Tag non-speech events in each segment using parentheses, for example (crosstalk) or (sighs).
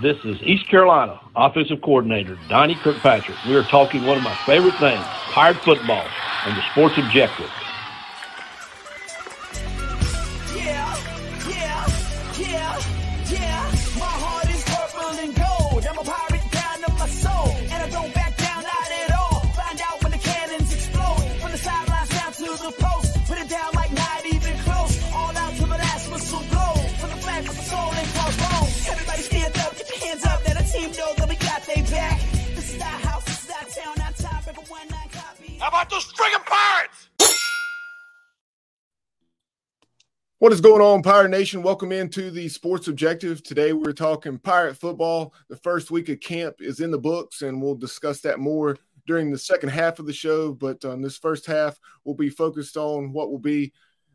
This is East Carolina offensive coordinator Donnie Kirkpatrick. We are talking one of my favorite things, Pirate football, and the Sports Objective. What is going on, Pirate Nation? Welcome into the Sports Objective. Today we're talking Pirate football. The first week of camp is in the books, and we'll discuss that more during the second half of the show. But on um, this first half, we'll be focused on what will be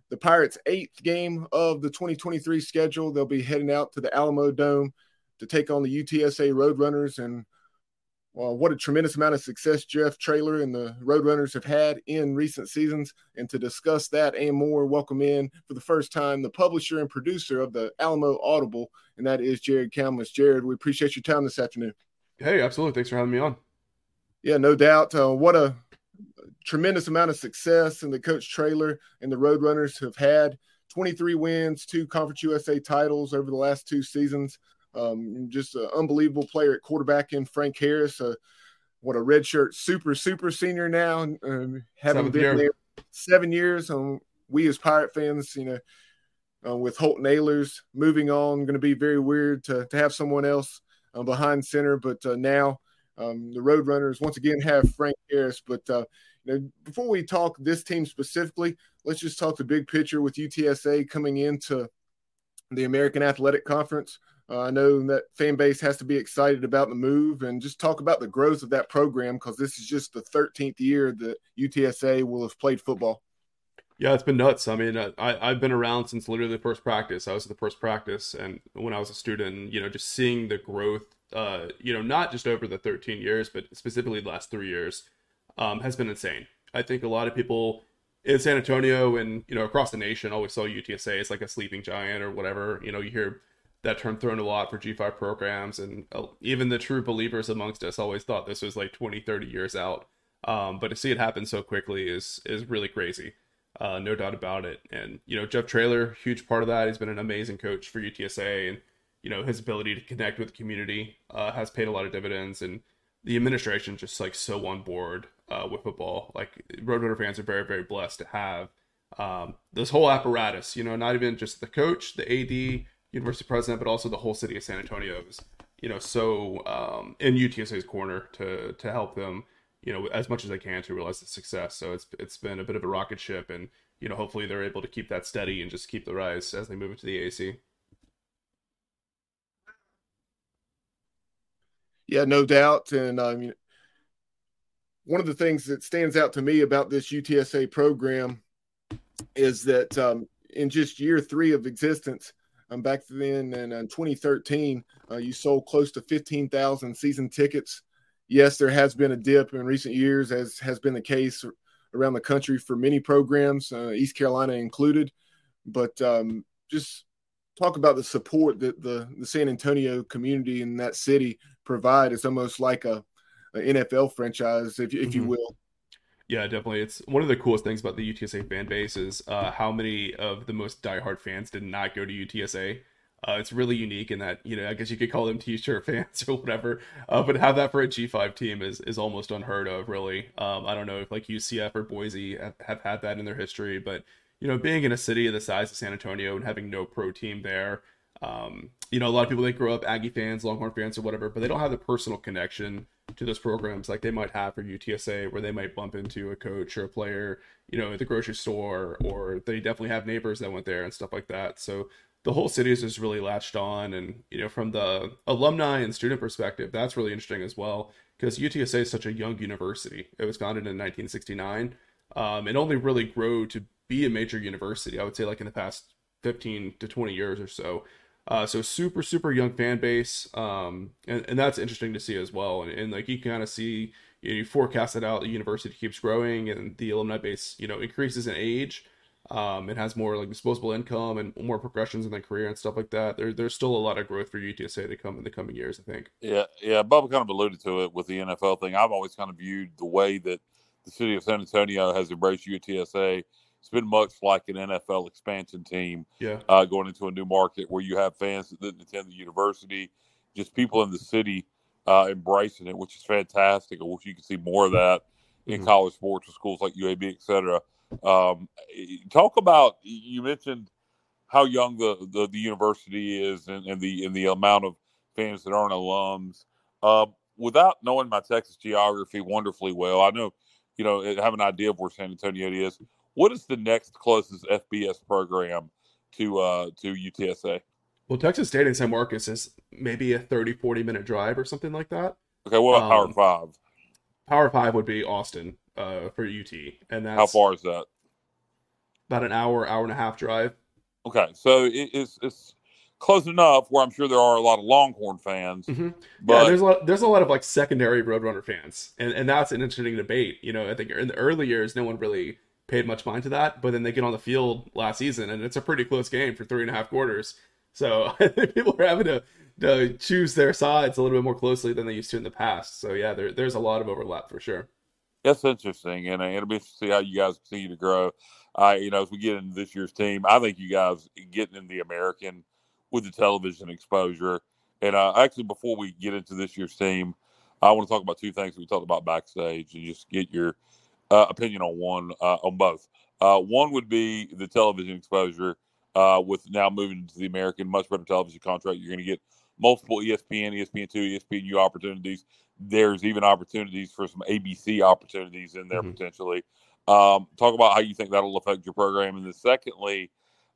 the Pirates' eighth game of the 2023 schedule. They'll be heading out to the Alamo Dome to take on the UTSA Roadrunners, and well, what a tremendous amount of success Jeff Traylor and the Roadrunners have had in recent seasons. And to discuss that and more, welcome in for the first time the publisher and producer of the Alamo Audible, and that is Jared Kalmus. Jared, we appreciate your time this afternoon. Hey, absolutely. Thanks for having me on. Yeah, no doubt. Uh, what a tremendous amount of success and the coach Traylor and the Roadrunners have had 23 wins, two Conference USA titles over the last two seasons. Um, just an unbelievable player at quarterback in Frank Harris. Uh, what a redshirt super super senior now. Um, having been year. there seven years. Um, we as Pirate fans, you know, uh, with Holton Ahlers moving on, going to be very weird to to have someone else uh, behind center. But uh, now um, the Roadrunners once again have Frank Harris. But uh, you know, before we talk this team specifically, let's just talk the big picture with UTSA coming into the American Athletic Conference. Uh, I know that fan base has to be excited about the move and just talk about the growth of that program because this is just the 13th year that UTSA will have played football. Yeah, it's been nuts. I mean, I, I've been around since literally the first practice. I was at the first practice, and when I was a student, you know, just seeing the growth, uh, you know, not just over the 13 years, but specifically the last three years, um, has been insane. I think a lot of people in San Antonio and you know across the nation always saw UTSA as like a sleeping giant or whatever. You know, you hear that term thrown a lot for G5 programs, and uh, even the true believers amongst us always thought this was like 20, 30 years out. Um, but to see it happen so quickly is is really crazy, uh, no doubt about it. And you know, Jeff Traylor, huge part of that. He's been an amazing coach for UTSA, and you know his ability to connect with the community uh, has paid a lot of dividends. And the administration just like so on board uh, with football. Like Roadrunner fans are very very blessed to have um, this whole apparatus. You know, not even just the coach, the AD university president, but also the whole city of San Antonio is, you know, so um, in UTSA's corner to to help them, you know, as much as they can to realize the success. So it's it's been a bit of a rocket ship, and you know, hopefully they're able to keep that steady and just keep the rise as they move into the AC. Yeah, no doubt, and I mean, one of the things that stands out to me about this UTSA program is that um, in just year three of existence um, back then in uh, 2013, uh, you sold close to 15,000 season tickets. Yes, there has been a dip in recent years, as has been the case around the country for many programs, uh, East Carolina included. But um, just talk about the support that the, the San Antonio community in that city provide. It's almost like a, a NFL franchise, if, if mm-hmm. you will. Yeah, definitely. It's one of the coolest things about the UTSA fan base is uh, how many of the most diehard fans did not go to UTSA. Uh, it's really unique in that you know I guess you could call them (laughs) T-shirt fans or whatever, uh, but have that for a G5 team is is almost unheard of. Really, um, I don't know if like UCF or Boise have, have had that in their history, but you know being in a city of the size of San Antonio and having no pro team there, um, you know a lot of people they grow up Aggie fans, Longhorn fans, or whatever, but they don't have the personal connection to those programs like they might have for UTSA, where they might bump into a coach or a player, you know, at the grocery store, or they definitely have neighbors that went there and stuff like that. So the whole city is just really latched on, and you know, from the alumni and student perspective, that's really interesting as well because UTSA is such a young university. It was founded in 1969. Um, it only really grew to be a major university, I would say, like in the past 15 to 20 years or so. Uh, so super super young fan base, um, and, and that's interesting to see as well. And, and like you kind of see, you, know, you forecast it out. The university keeps growing, and the alumni base, you know, increases in age. Um, it has more like disposable income and more progressions in their career and stuff like that. There, there's still a lot of growth for UTSA to come in the coming years, I think. Yeah, yeah. Bubba kind of alluded to it with the NFL thing. I've always kind of viewed the way that the city of San Antonio has embraced UTSA. It's been much like an NFL expansion team Yeah. uh, going into a new market where you have fans that didn't attend the university, just people in the city uh, embracing it, which is fantastic. I wish you could see more of that in Mhm. college sports with schools like UAB, et cetera. Um, talk about you mentioned how young the, the, the university is and, and the and the amount of fans that aren't alums. Uh, without knowing my Texas geography wonderfully well, I know you know have an idea of where San Antonio is. What is the next closest FBS program to uh, to UTSA? Well, Texas State and San Marcos is maybe a 30, 40 minute drive or something like that. Okay, what about Um, Power Five? Power five would be Austin uh, for UT, and that's How far is that? about an hour, hour and a half drive. Okay, so it, it's it's close enough where I'm sure there are a lot of Longhorn fans, Mhm. yeah, but there's a lot. There's a lot of like secondary Roadrunner fans, and and that's an interesting debate. You know, I think in the early years, no one really paid much mind to that, but then they get on the field last season, and it's a pretty close game for three and a half quarters. So (laughs) people are having to to choose their sides a little bit more closely than they used to in the past. So yeah, there, there's a lot of overlap for sure. That's interesting, and uh, it'll be interesting to see how you guys continue to grow. I, you know, as we get into this year's team, I think you guys getting in the American with the television exposure. And uh, actually, before we get into this year's team, I want to talk about two things we talked about backstage, and just get your uh, opinion on one, uh, on both. Uh, one would be the television exposure. Uh, with now moving to the American, much better television contract, you're going to get multiple ESPN, ESPN two, ESPNU opportunities there's even opportunities for some ABC opportunities in there Mhm. potentially. Um, talk about how you think that'll affect your program. And then, secondly,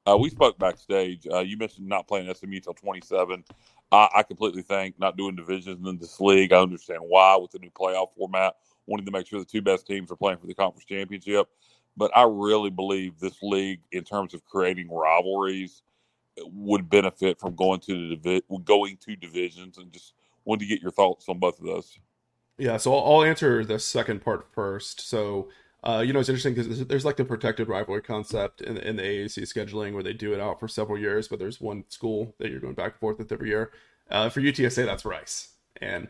uh, we spoke backstage. Uh, you mentioned not playing SMU till 27. I, I completely think not doing divisions in this league. I understand why with the new playoff format, wanting to make sure the two best teams are playing for the conference championship. But I really believe this league, in terms of creating rivalries, would benefit from going to the divi- going to divisions and just wanted to get your thoughts on both of those. Yeah, so I'll, I'll answer the second part first. So, uh, you know, it's interesting because there's, there's like the protected rivalry concept in, in the AAC scheduling where they do it out for several years, but there's one school that you're going back and forth with every year. Uh, for UTSA, that's Rice, and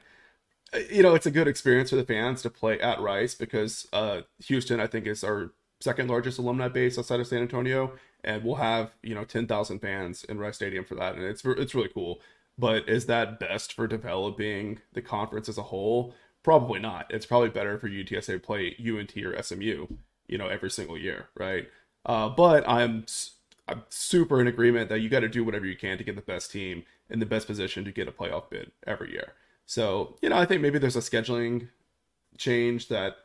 you know it's a good experience for the fans to play at Rice because uh, Houston, I think, is our second largest alumni base outside of San Antonio, and we'll have you know 10,000 fans in Rice Stadium for that, and it's it's really cool. But is that best for developing the conference as a whole? Probably not. It's probably better for UTSA to play UNT or SMU, you know, every single year, right? Uh, but I'm I'm super in agreement that you got to do whatever you can to get the best team in the best position to get a playoff bid every year. So you know, I think maybe there's a scheduling change that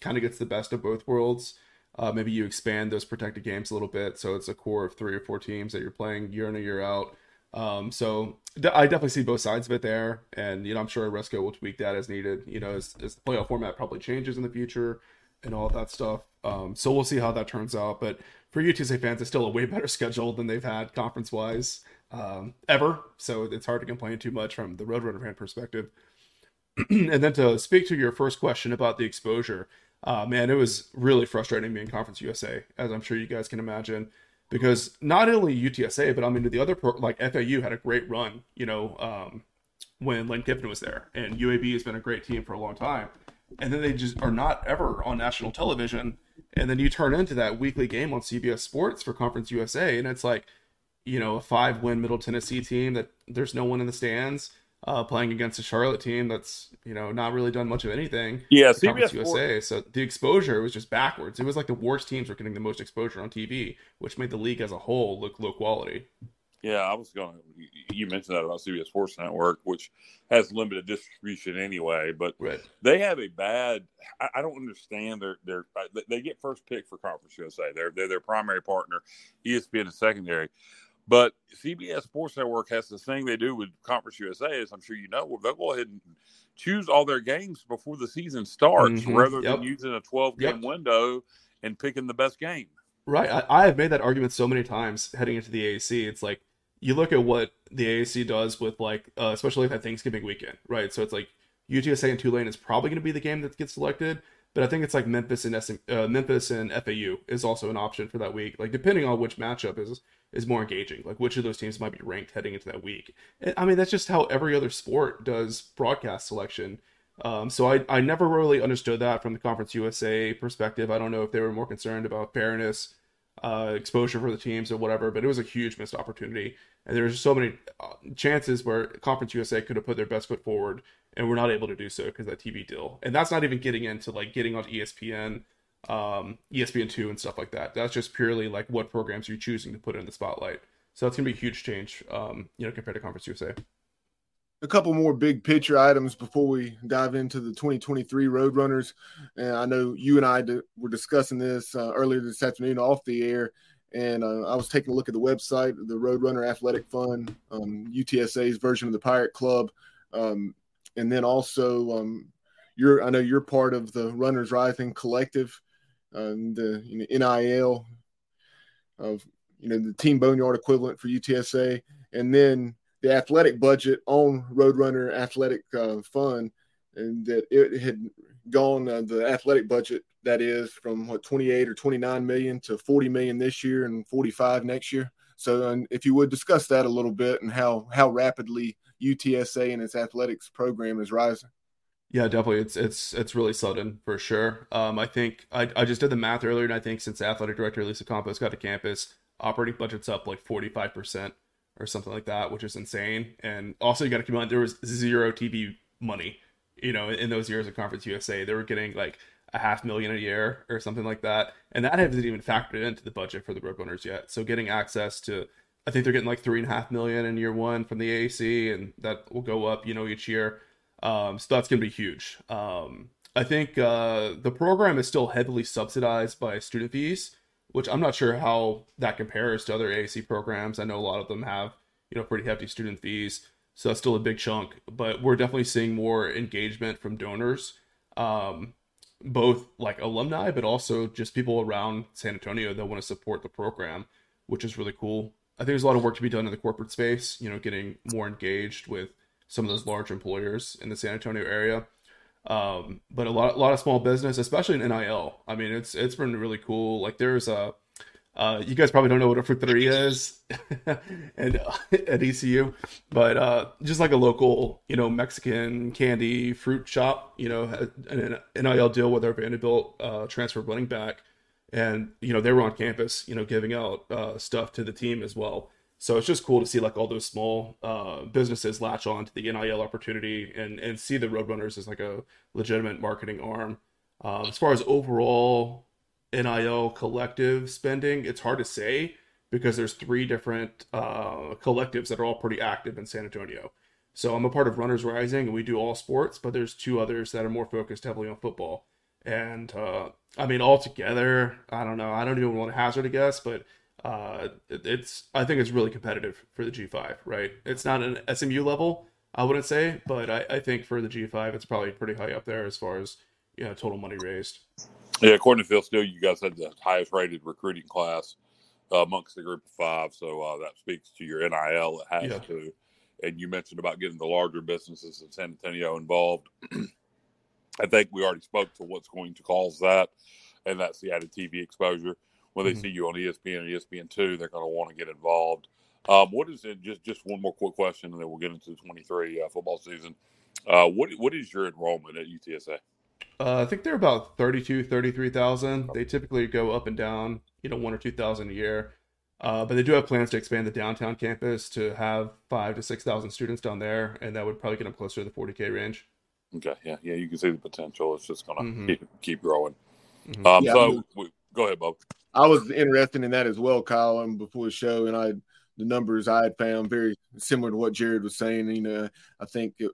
kind of gets the best of both worlds. Uh, maybe you expand those protected games a little bit, so it's a core of three or four teams that you're playing year in and year out. Um, so d- I definitely see both sides of it there, and you know I'm sure Resco will tweak that as needed. You know, as, as the playoff format probably changes in the future and all that stuff. Um, so we'll see how that turns out. But for UTSA fans, it's still a way better (laughs) schedule than they've had conference wise um, ever. So it's hard to complain too much from the Roadrunner fan perspective. (clears throat) and then to speak to your first question about the exposure, uh, man, it was really frustrating being Conference USA, as I'm sure you guys can imagine, because not only UTSA, but I mean the other pro, like FAU had a great run, you know, um, when Lane Kiffin was there, and UAB has been a great team for a long time, and then they just are not ever on national television, and then you turn into that weekly game on CBS Sports for Conference USA, and it's like, you know, a five-win Middle Tennessee team that there's no one in the stands. Uh, playing against a Charlotte team that's you know not really done much of anything. Yeah, CBS USA. So the exposure was just backwards. It was like the worst teams were getting the most exposure on TV, which made the league as a whole look low quality. Yeah, I was going. to You mentioned that about CBS Sports Network, which has limited distribution anyway, but Right. they have a bad. I, I don't understand their their. uh, They get first pick for Conference USA. They're they're their primary partner. ESPN is secondary, but CBS Sports Network has this thing they do with Conference USA, as I'm sure you know, where they'll go ahead and choose all their games before the season starts, Mhm. rather Yep. than using a 12 game Yep. window and picking the best game. Right. I, I have made that argument so many times heading into the AAC. It's like you look at what the AAC does with like, uh, especially that Thanksgiving weekend, right? So it's like UTSA and Tulane is probably going to be the game that gets selected, but I think it's like Memphis and SM, uh, Memphis and FAU is also an option for that week. Like depending on which matchup is is more engaging, like which of those teams might be ranked heading into that week. I mean, that's just how every other sport does broadcast selection. Um, so I I never really understood that from the Conference USA perspective. I don't know if they were more concerned about fairness, uh, exposure for the teams or whatever, but it was a huge missed opportunity. And there's so many uh, chances where Conference USA could have put their best foot forward and we're not able to do so because that TV deal. And that's not even getting into like getting on ESPN, um, ESPN two and stuff like that. That's just purely like what programs you're choosing to put in the spotlight. So that's gonna be a huge change, um, you know, compared to Conference USA. A couple more big picture items before we dive into the 2023 Roadrunners. And I know you and I were discussing this uh, earlier this afternoon off the air and uh, I was taking a look at the website, the Roadrunner Athletic Fund, um, UTSA's version of the Pirate Club, um, and then also um, you're I know you're part of the Runners Rising Collective, the you know, NIL of you know the Team Boneyard equivalent for UTSA, and then the athletic budget on Roadrunner Athletic uh, Fund, and that it had gone uh, the athletic budget that is from what 28 or 29 million to 40 million this year and 45 next year. So, um, if you would discuss that a little bit and how how rapidly UTSA and its athletics program is rising. Yeah, definitely. It's it's it's really sudden for sure. Um, I think I, I just did the math earlier, and I think since athletic director Lisa Campos got to campus, operating budget's up like forty five percent or something like that, which is insane. And also, you got to keep in mind there was zero TV money, you know, in those years of Conference USA. They were getting like a half million a year or something like that, and that hasn't even factored into the budget for the Roadrunners yet. So getting access to, I think they're getting like three and a half million in year one from the AAC, and that will go up, you know, each year. Um, so that's going to be huge. Um, I think uh, the program is still heavily subsidized by student fees, which I'm not sure how that compares to other AAC programs. I know a lot of them have, you know, pretty hefty student fees, so that's still a big chunk. But we're definitely seeing more engagement from donors. Um, both like alumni, but also just people around San Antonio that want to support the program, which is really cool. I think there's a lot of work to be done in the corporate space, you know, getting more engaged with some of those large employers in the San Antonio area. Um, but a lot, a lot of small business, especially in NIL. I mean, it's it's been really cool. Like there's a uh, you guys probably don't know what a fruiteria is (laughs) and uh, (laughs) at ECU, but uh, just like a local, you know, Mexican candy fruit shop, you know, an NIL deal with our Vanderbilt uh, transfer running back, and you know they were on campus, you know, giving out uh, stuff to the team as well. So it's just cool to see like all those small uh, businesses latch on to the NIL opportunity and and see the Roadrunners as like a legitimate marketing arm. Um, as far as overall NIL collective spending, it's hard to say because there's three different uh, collectives that are all pretty active in San Antonio. So I'm a part of Runners Rising, and we do all sports, but there's two others that are more focused heavily on football. And uh, I mean, altogether, I don't know. I don't even want to hazard a guess, but uh, it's I think it's really competitive for the G5. Right? It's not an SMU level, I wouldn't say, but I, I think for the G5, it's probably pretty high up there as far as you know total money raised. Yeah, according to Phil Steele, you guys had the highest rated recruiting class uh, amongst the group of five. So uh, that speaks to your NIL. It has yeah. to. And you mentioned about getting the larger businesses in San Antonio involved. (clears throat) I think we already spoke to what's going to cause that, and that's the added TV exposure. When they mm-hmm. see you on ESPN and ESPN two, they're going to want to get involved. Um, what is it? Just just one more quick question, and then we'll get into the twenty three uh, football season. Uh, what what is your enrollment at UTSA? Uh, I think they're about 32, 33,000. They typically go up and down, you know, one or 2,000 a year. Uh, but they do have plans to expand the downtown campus to have five to 6,000 students down there. And that would probably get them closer to the 40K range. Okay. Yeah. Yeah. You can see the potential. It's just going to mm-hmm. (laughs) keep, keep growing. Mm-hmm. Um, yeah, so we, go ahead, Bob. I was interested in that as well, Kyle, and before the show. And I, the numbers I had found very similar to what Jared was saying. You know, I think it,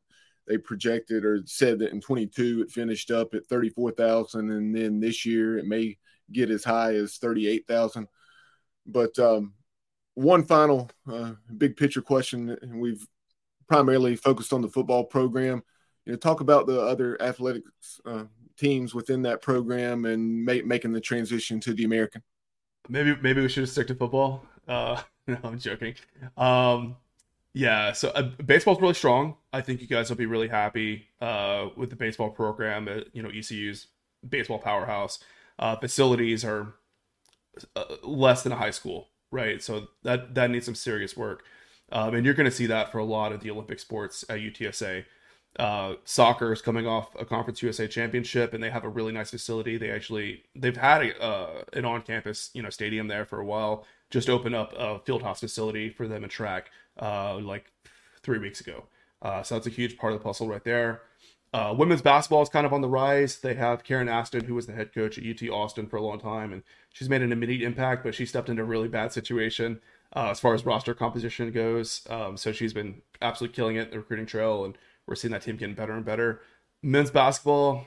they projected or said that in 22 it finished up at 34,000 and then this year it may get as high as 38,000 but um, one final uh, big picture question we've primarily focused on the football program you know talk about the other athletics uh, teams within that program and ma- making the transition to the American maybe maybe we should stick to football uh, (laughs) no, I'm joking um, yeah, so uh, baseball's really strong. I think you guys will be really happy uh, with the baseball program at you know ECU's baseball powerhouse. Uh, facilities are uh, less than a high school, right? So that that needs some serious work, um, and you're going to see that for a lot of the Olympic sports at UTSA. Uh, soccer is coming off a Conference USA championship, and they have a really nice facility. They actually they've had a, uh, an on campus you know stadium there for a while. Just opened up a field house facility for them in track uh, like three weeks ago. Uh, so that's a huge part of the puzzle right there. Uh, women's basketball is kind of on the rise. They have Karen Aston, who was the head coach at UT Austin for a long time, and she's made an immediate impact, but she stepped into a really bad situation uh, as far as roster composition goes. Um, so she's been absolutely killing it the recruiting trail, and we're seeing that team getting better and better. Men's basketball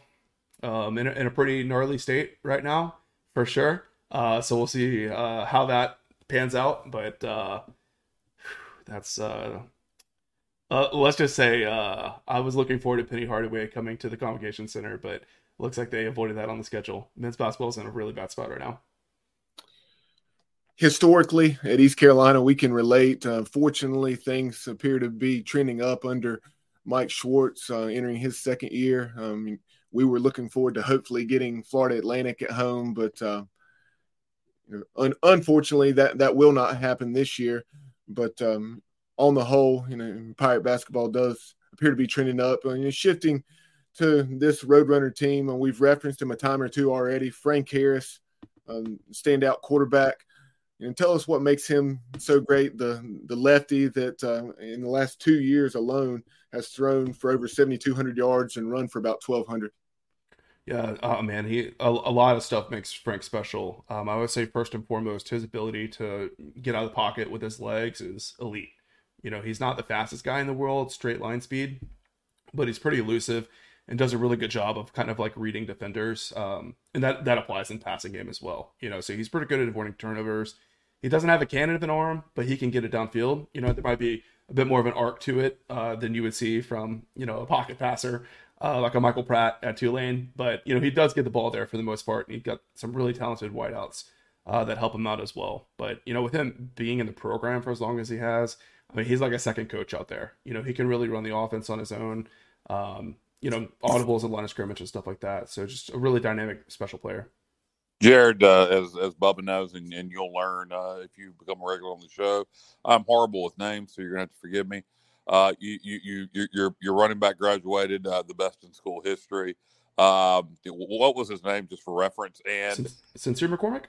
um, in, a, in a pretty gnarly state right now, for sure. Uh, so we'll see uh, how that pans out, but uh, that's uh, uh, let's just say uh, I was looking forward to Penny Hardaway coming to the Convocation Center, but looks like they avoided that on the schedule. Men's basketball is in a really bad spot right now. Historically, at East Carolina, we can relate. Uh, fortunately, things appear to be trending up under Mike Schwartz uh, entering his second year. Um, we were looking forward to hopefully getting Florida Atlantic at home, but uh, un- unfortunately, that that will not happen this year. But um, on the whole, you know, Pirate basketball does appear to be trending up. And you know, shifting to this Roadrunner team, and we've referenced him a time or two already. Frank Harris, um, standout quarterback. And tell us what makes him so great. The the lefty that uh, in the last two years alone has thrown for over 7,200 yards and run for about 1,200. Yeah, oh man, he a, a, lot of stuff makes Frank special. Um, I would say first and foremost, his ability to get out of the pocket with his legs is elite. You know, he's not the fastest guy in the world, straight line speed, but he's pretty elusive and does a really good job of kind of like reading defenders. Um, and that that applies in passing game as well. You know, so he's pretty good at avoiding turnovers. He doesn't have a cannon of an arm, but he can get it downfield. You know, there might be a bit more of an arc to it uh, than you would see from you know a pocket passer uh, like a Michael Pratt at Tulane. But you know, he does get the ball there for the most part, and he's got some really talented wideouts uh, that help him out as well. But you know, with him being in the program for as long as he has, I mean, he's like a second coach out there. You know, he can really run the offense on his own. Um, you know, audibles and line of scrimmage and stuff like that. So just a really dynamic, special player. Jared, uh, as as Bubba knows, and, and you'll learn uh, if you become a regular on the show. I'm horrible with names, so you're gonna have to forgive me. Uh, you you you you're you're running back graduated, uh, the best in school history. Um, what was his name, just for reference? And Sincere McCormick.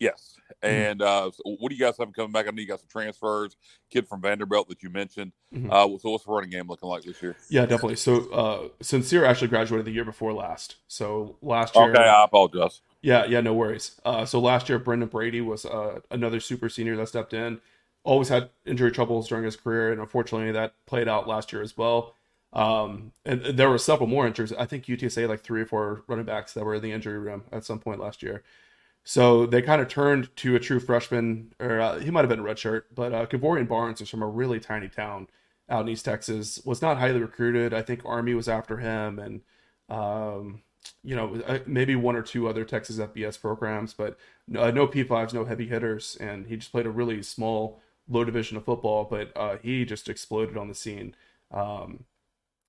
Yes. Mm-hmm. And uh, what do you guys have coming back? I know you got some transfers. Kid from Vanderbilt that you mentioned. Mm-hmm. Uh, so what's the running game looking like this year? Yeah, definitely. So uh, Sincere actually graduated the year before last. So last year. Okay, I apologize. Yeah, yeah, no worries. Uh, so last year, Brenden Brady was uh, another super senior that stepped in. Always had injury troubles during his career, and unfortunately, that played out last year as well. Um, and there were several more injuries. I think UTSA like three or four running backs that were in the injury room at some point last year. So they kind of turned to a true freshman, or uh, he might have been a redshirt, but uh, Kevorian Barnes is from a really tiny town out in East Texas. Was not highly recruited. I think Army was after him, and um, you know uh, maybe one or two other Texas FBS programs, but uh, no P5s, no heavy hitters, and he just played a really small, low division of football. But uh, he just exploded on the scene. Um,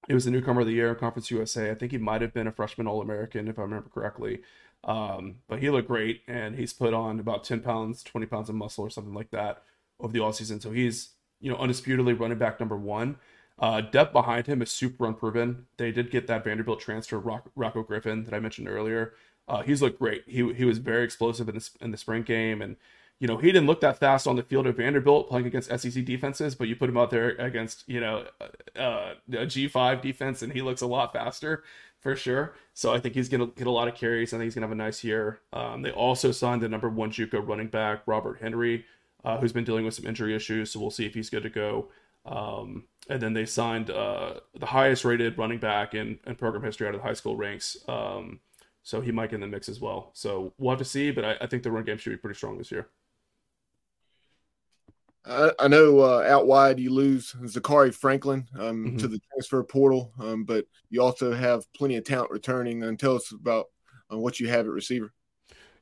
it was the newcomer of the year Conference USA. I think he might have been a freshman All American if I remember correctly. Um, but he looked great, and he's put on about 10 pounds, 20 pounds of muscle or something like that over the offseason. So he's, you know, undisputedly running back number one. Uh, depth behind him is super unproven. They did get that Vanderbilt transfer, Rock, Rocko Griffin, that I mentioned earlier. Uh, he's looked great. He he was very explosive in the, in the spring game, and you know he didn't look that fast on the field at Vanderbilt playing against SEC defenses, but you put him out there against you know uh, a G5 defense, and he looks a lot faster for sure. So I think he's going to get a lot of carries. I think he's going to have a nice year. Um, they also signed the number one JUCO running back, Robert Henry, uh, who's been dealing with some injury issues. So we'll see if he's good to go. Um, and then they signed uh, the highest rated running back in, in program history out of the high school ranks. Um, so he might get in the mix as well. So we'll have to see, but I, I think the run game should be pretty strong this year. I, I know uh, out wide you lose Zakhari Franklin um, mm-hmm. to the transfer portal, um, but you also have plenty of talent returning. And tell us about uh, what you have at receiver.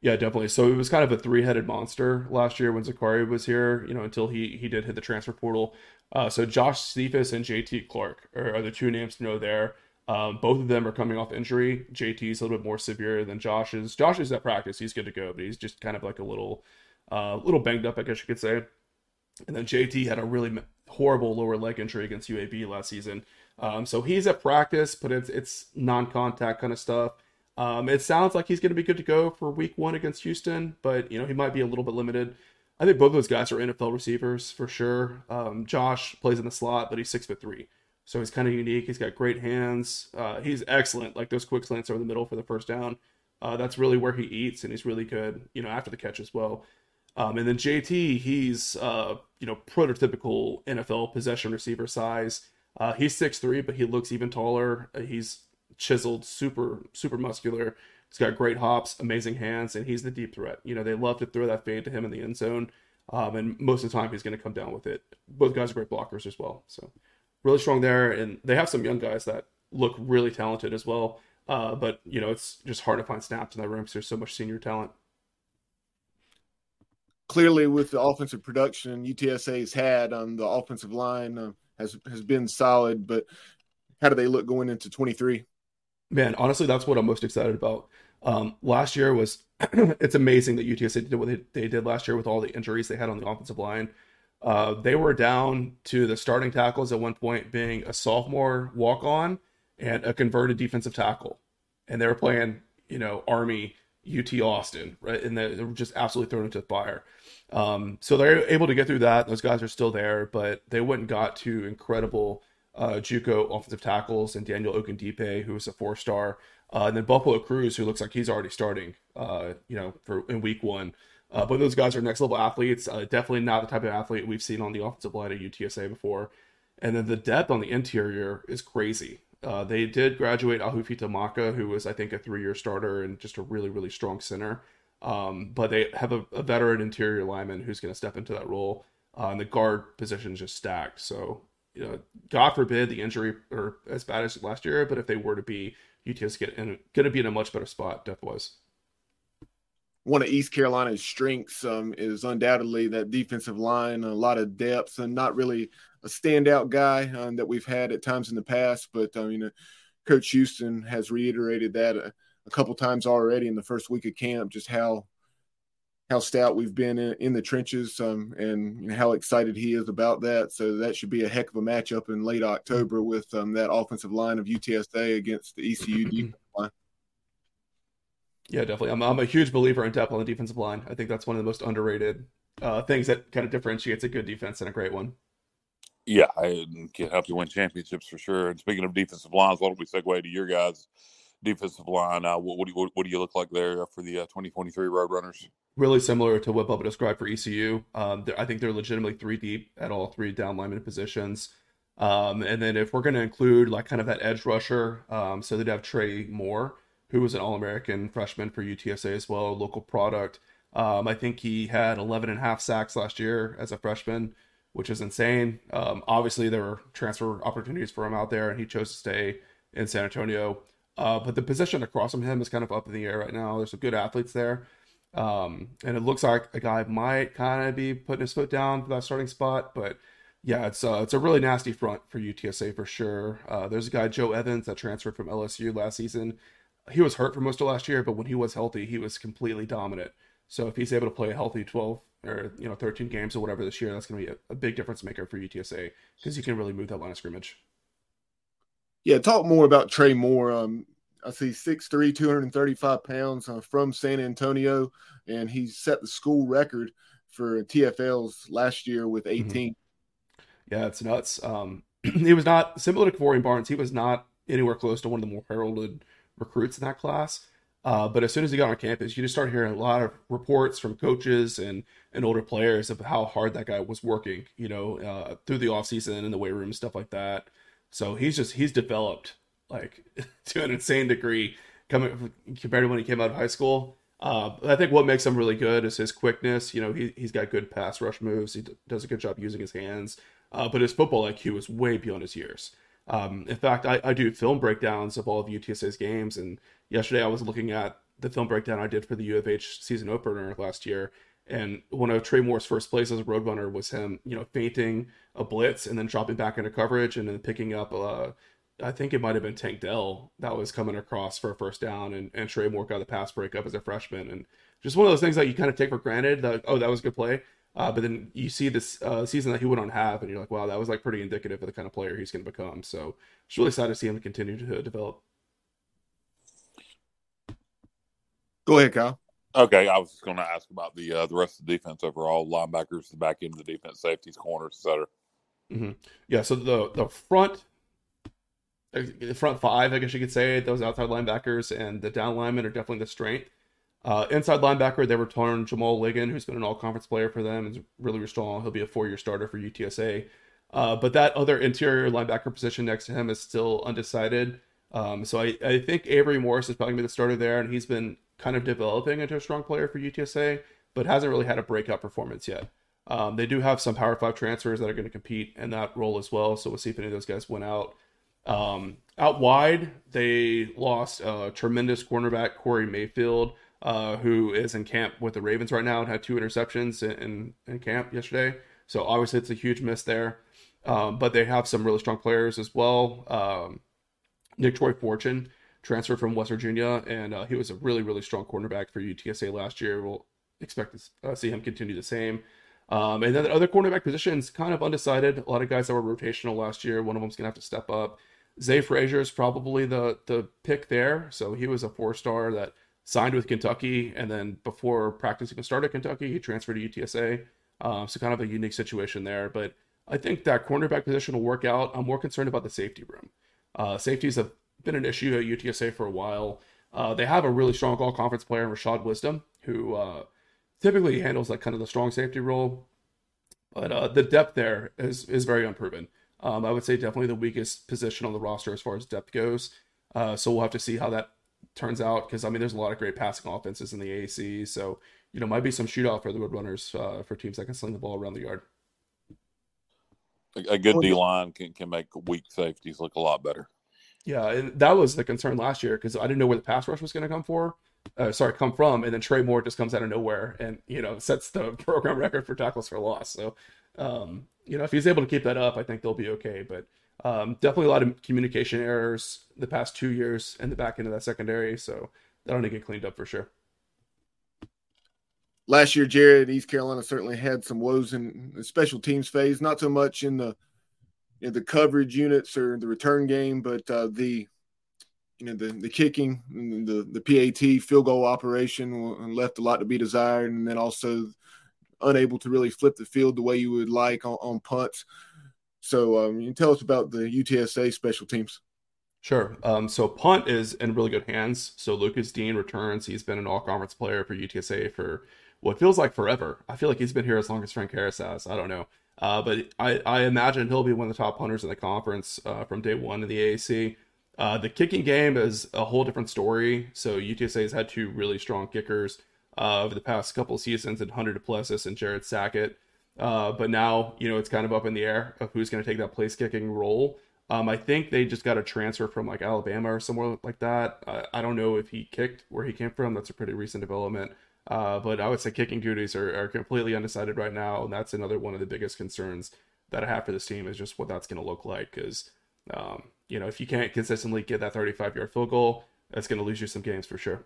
Yeah, definitely. So it was kind of a three-headed monster last year when Zakhari was here. You know, until he he did hit the transfer portal. Uh, so Josh Cephus and JT Clark are, are, the two names to know there. Um, both of them are coming off injury. JT is a little bit more severe than Josh's. Josh is at practice; he's good to go, but he's just kind of like a little, uh, little banged up, I guess you could say. And then JT had a really horrible lower leg injury against UAB last season, um, so he's at practice, but it's it's non-contact kind of stuff. Um, it sounds like he's going to be good to go for Week One against Houston, but you know he might be a little bit limited. I think both of those guys are NFL receivers for sure. Um, Josh plays in the slot, but he's six foot three. So he's kind of unique. He's got great hands. Uh, he's excellent. Like those quick slants over the middle for the first down. Uh, that's really where he eats, and he's really good. You know, after the catch as well. Um, and then JT, he's uh, you know prototypical NFL possession receiver size. Uh, he's six three, but he looks even taller. Uh, he's chiseled, super super muscular. He's got great hops, amazing hands, and he's the deep threat. You know, they love to throw that fade to him in the end zone, um, and most of the time he's going to come down with it. Both guys are great blockers as well. So really strong there, and they have some young guys that look really talented as well. Uh, but you know, it's just hard to find snaps in that room because there's so much senior talent. Clearly, with the offensive production UTSA's had on um, the offensive line uh, has has been solid. But how do they look going into 23? Man, honestly, that's what I'm most excited about. Um, last year was (clears throat) it's amazing that UTSA did what they, they did last year with all the injuries they had on the offensive line. Uh, they were down to the starting tackles at one point being a sophomore walk on and a converted defensive tackle. And they were playing, you know, Army, UT Austin, right? And they, were just absolutely thrown into the fire. Um, so they're able to get through that. Those guys are still there, but they went and got two incredible uh, JUCO offensive tackles and Daniel Ogundipe, who was a four star, uh, and then Buffalo Cruz, who looks like he's already starting, uh, you know, for in week one. Uh, but those guys are next level athletes. Uh, definitely not the type of athlete we've seen on the offensive line at UTSA before. And then the depth on the interior is crazy. Uh, they did graduate Ahofitu Maka, who was, I think, a three year starter and just a really, really strong center. Um, but they have a, a, veteran interior lineman who's going to step into that role. Uh, and the guard position is just stacked. So, you know, God forbid the injury or as bad as last year, but if they were to be, UTS get in going to be in a much better spot depth wise one of East Carolina's strengths um, is undoubtedly that defensive line, a lot of depth, and not really a standout guy um, that we've had at times in the past. But I mean, know, Coach Houston has reiterated that a, a, couple times already in the first week of camp, just how how stout we've been in, in the trenches, um, and you know, how excited he is about that. So that should be a heck of a matchup in late October with um, that offensive line of UTSA against the ECU (clears throat) defense line. Yeah, definitely. I'm, I'm a huge believer in depth on the defensive line. I think that's one of the most underrated uh, things that kind of differentiates a good defense and a great one. Yeah, I can help you win championships for sure. And speaking of defensive lines, why don't we segue to your guys' defensive line? Uh, what, what, do you, what, do you look like there for the uh, 2023 Roadrunners? Really similar to what Bubba described for ECU. Um, I think they're legitimately three deep at all three down lineman positions. Um, and then if we're going to include like kind of that edge rusher, um, so they'd have Trey Moore who was an All American freshman for UTSA as well, local product. Um, I think he had 11 and a half sacks last year as a freshman, which is insane. Um, obviously, there were transfer opportunities for him out there, and he chose to stay in San Antonio. Uh, but the position across from him is kind of up in the air right now. There's some good athletes there. Um, and it looks like a guy might kind of be putting his foot down for that starting spot. But yeah, it's uh, it's a really nasty front for UTSA for sure. Uh, there's a guy, Joe Evans, that transferred from LSU last season he was hurt for most of last year, but when he was healthy, he was completely dominant. So if he's able to play a healthy 12 or you know 13 games or whatever this year, that's going to be a, a, big difference maker for UTSA because you can really move that line of scrimmage. Yeah, talk more about Trey Moore. Um, I see 6'3", 235 pounds uh, from San Antonio, and he set the school record for TFLs last year with mm-hmm. 18. Mm-hmm. Yeah, it's nuts. Um, (clears throat) he was not similar to Kevorian Barnes. He was not anywhere close to one of the more heralded recruits in that class. Uh, but as soon as he got on campus, you just start hearing a lot of reports from coaches and, and older players of how hard that guy was working, you know, uh, through the offseason and the weight room and stuff like that. So he's just, he's developed like (laughs) to an insane degree coming compared to when he came out of high school. Uh, I think what makes him really good is his quickness. You know, he, he's got good pass rush moves. He d- does a good job using his hands. Uh, but his football IQ is way beyond his years. Um, in fact, I, I do film breakdowns of all of UTSA's games, and yesterday I was looking at the film breakdown I did for the U of H season opener last year, and one of Trey Moore's first plays as a roadrunner was him, you know, fainting a blitz and then dropping back into coverage and then picking up a, I think it might have been Tank Dell that was coming across for a first down, and, and Trey Moore got the pass breakup as a freshman, and just one of those things that you kind of take for granted. That oh, that was a good play, uh, but then you see this uh, season that he went on have, and you're like, wow, that was like pretty indicative of the kind of player he's going to become. So it's really excited to see him continue to develop. Go ahead, Kyle. Okay, I was just going to ask about the uh, the rest of the defense overall, linebackers, the back end of the defense, safeties, corners, etc. Mm-hmm. Yeah, so the the front the front five, I guess you could say, those outside linebackers and the down linemen are definitely the strength. Uh, inside linebacker, they returned Jamal Ligon, who's been an all conference player for them, really, really strong. He'll be a four year starter for UTSA. Uh, but that other interior linebacker position next to him is still undecided. Um, so I, I think Avery Morris is probably going to be the starter there, and he's been kind of developing into a strong player for UTSA, but hasn't really had a breakout performance yet. Um, they do have some Power Five transfers that are going to compete in that role as well. So we'll see if any of those guys went out. Um, out wide, they lost a tremendous cornerback Corey Mayfield, uh, who is in camp with the Ravens right now and had two interceptions in, in, in camp yesterday. So obviously it's a huge miss there. Um, but they have some really strong players as well. Um, Nick Troy Fortune transferred from West Virginia, and uh, he was a really, really strong cornerback for UTSA last year. We'll expect to uh, see him continue the same. Um, and then the other cornerback positions kind of undecided. A lot of guys that were rotational last year. One of them's gonna have to step up. Zah Frazier is probably the the pick there. So he was a four star that signed with Kentucky, and then before practice even started Kentucky, he transferred to UTSA. Um, so kind of a unique situation there. But I think that cornerback position will work out. I'm more concerned about the safety room. Uh, is have been an issue at UTSA for a while. Uh, they have a really strong all conference player, Rashad Wisdom, who uh, typically handles like kind of the strong safety role. But uh, the depth there is is very unproven. Um, I would say definitely the weakest position on the roster as far as depth goes. Uh, so we'll have to see how that turns out because I mean there's a lot of great passing offenses in the AAC. So you know might be some shootout for the Roadrunners uh, for teams that can sling the ball around the yard. A, a good D line can can make weak safeties look a lot better. Yeah, and that was the concern last year because I didn't know where the pass rush was going to come for. Uh, sorry, come from, and then Trey Moore just comes out of nowhere and you know sets the (laughs) program record for tackles for loss. So um, you know, if he's able to keep that up, I think they'll be okay. But um, definitely a lot of communication errors the past two years in the back end of that secondary. So that'll need to get cleaned up for sure. Last year, Jared, East Carolina certainly had some woes in the special teams phase, not so much in the in the coverage units or the return game, but uh, the you know the the kicking, the the PAT field goal operation left a lot to be desired, and then also unable to really flip the field the way you would like on, on punts. So, um, you can tell us about the UTSA special teams. Sure. Um, so punt is in really good hands. So Lucas Dean returns. He's been an all conference player for UTSA for what feels like forever. I feel like he's been here as long as Frank Harris has. I don't know. Uh, but I, I imagine he'll be one of the top punters in the conference uh, from day one in the AAC. Uh, the kicking game is a whole different story. So UTSA has had two really strong kickers uh, over the past couple seasons and Hunter Duplessis and Jared Sackett. Uh, but now, you know, it's kind of up in the air of who's going to take that place kicking role. Um, I think they just got a transfer from like Alabama or somewhere like that. Uh, I don't know if he kicked where he came from. That's a pretty recent development. Uh, but I would say kicking duties are, are completely undecided right now. And that's another one of the biggest concerns that I have for this team is just what that's going to look like. Because, um, you know, if you can't consistently get that 35 yard field goal, that's going to lose you some games for sure.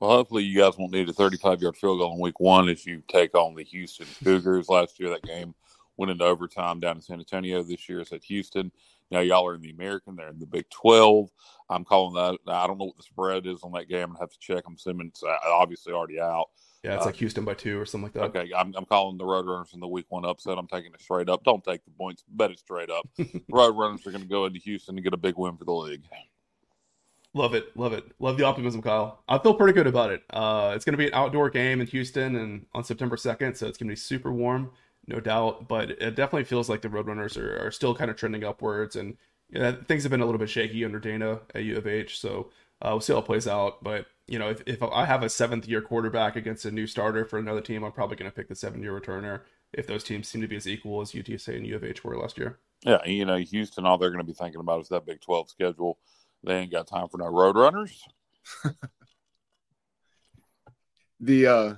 Well, hopefully you guys won't need a 35 yard field goal in week one as you take on the Houston Cougars. Last year, that game went into overtime down in San Antonio. This year, it's at Houston. Now, y'all are in the American, they're in the Big 12. I'm calling that. I don't know what the spread is on that game. I have to check. I'm assuming it's uh, obviously already out. Yeah, it's uh, like Houston by two or something like that. Okay, I'm, I'm calling the Roadrunners in the week one upset. I'm taking it straight up. Don't take the points, bet it straight up. (laughs) Roadrunners are going to go into Houston and get a big win for the league. Love it, love it, love the optimism, Kyle. I feel pretty good about it. Uh, it's going to be an outdoor game in Houston and on September second, so it's going to be super warm, no doubt. But it definitely feels like the Roadrunners are, are still kind of trending upwards, and you know, things have been a little bit shaky under Dana at U of H. So uh, we'll see how it plays out. But you know, if, if I have a seventh year quarterback against a new starter for another team, I'm probably going to pick the seven year returner. If those teams seem to be as equal as UTSA and U of H were last year. Yeah, you know, Houston, all they're going to be thinking about is that Big 12 schedule they ain't got time for no road runners. (laughs) the uh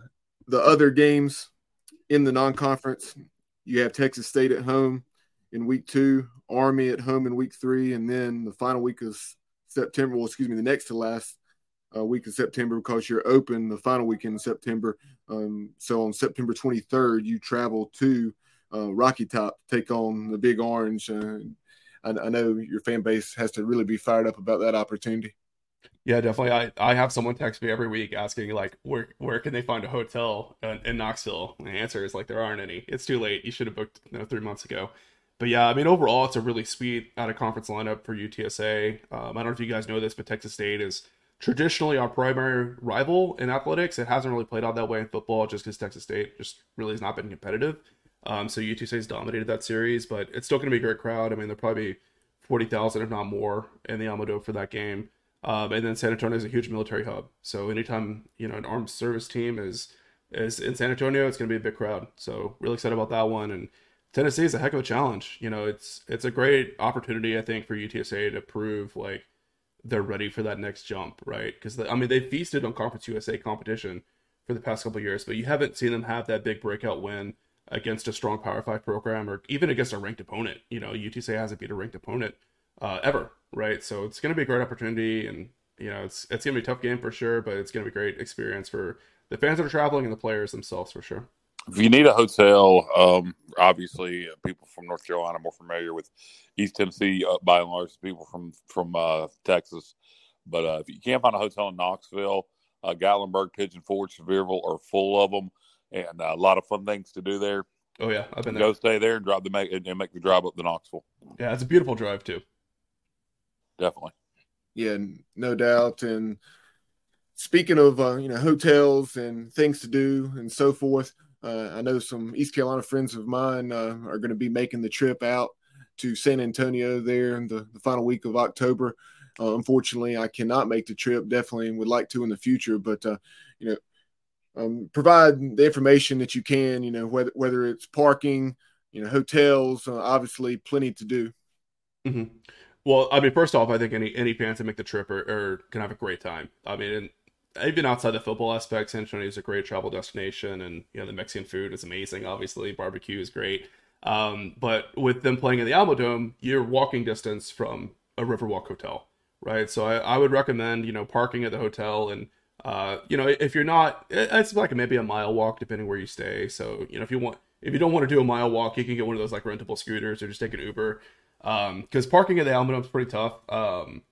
the other games in the non-conference, you have Texas State at home in week two Army at home in week three, and then the final week of September. Well, excuse me, the next to last uh, week of September because you're open the final weekend in September. Um, so on September 23rd, you travel to uh, Rocky Top to take on the Big Orange. Uh, I, I, know your fan base has to really be fired up about that opportunity. Yeah, definitely. I, I have someone text me every week asking like where where can they find a hotel in, in Knoxville? And the answer is like there aren't any. It's too late. You should have booked you know, three months ago. But yeah, I mean overall it's a really sweet out of conference lineup for UTSA. Um, I don't know if you guys know this, but Texas State is traditionally our primary rival in athletics. It hasn't really played out that way in football just because Texas State just really has not been competitive. Um, so UTSA has dominated that series, but it's still going to be a great crowd. I mean, there'll probably be 40,000, if not more, in the Alamo for that game. Um, and then San Antonio is a huge military hub. So anytime, you know, an armed service team is is in San Antonio, it's going to be a big crowd. So really excited about that one. And Tennessee is a heck of a challenge. You know, it's it's a great opportunity, I think, for UTSA to prove like they're ready for that next jump, right? Because I mean, they feasted on Conference USA competition for the past couple years, but you haven't seen them have that big breakout win against a strong Power Five program or even against a ranked opponent. You know, UTSA hasn't beat a ranked opponent uh, ever, right? So it's going to be a great opportunity, and you know, it's it's going to be a tough game for sure, but it's going to be a great experience for the fans that are traveling and the players themselves for sure. If you need a hotel, um, obviously uh, people from North Carolina are more familiar with East Tennessee uh, by and large. People from from uh, Texas, but uh, if you can't find a hotel in Knoxville, uh, Gatlinburg, Pigeon Forge, Sevierville are full of them, and uh, a lot of fun things to do there. Oh yeah, I've been there. Go stay there and drive the make and make the drive up to Knoxville. Yeah, it's a beautiful drive too. Definitely. Yeah, no doubt. And speaking of uh, you know hotels and things to do and so forth, uh, I know some East Carolina friends of mine uh, are going to be making the trip out to San Antonio there in the, the final week of October. Uh, unfortunately, I cannot make the trip. Definitely would like to in the future, but uh, you know, um, provide the information that you can. You know, whether whether it's parking, you know, hotels. Uh, obviously, plenty to do. Mm-hmm. Well, I mean, first off, I think any any fans that make the trip are, can have a great time. I mean, even outside the football aspect, San Antonio is a great travel destination, and you know the Mexican food is amazing. Obviously, barbecue is great. Um, but with them playing in the Alamo Dome, you're walking distance from a Riverwalk hotel, right? So I, I would recommend you know parking at the hotel, and uh, you know if you're not, it's like maybe a mile walk depending where you stay. So you know if you want, if you don't want to do a mile walk, you can get one of those like rentable scooters or just take an Uber. Because um, parking at the Alamo is pretty tough. Um,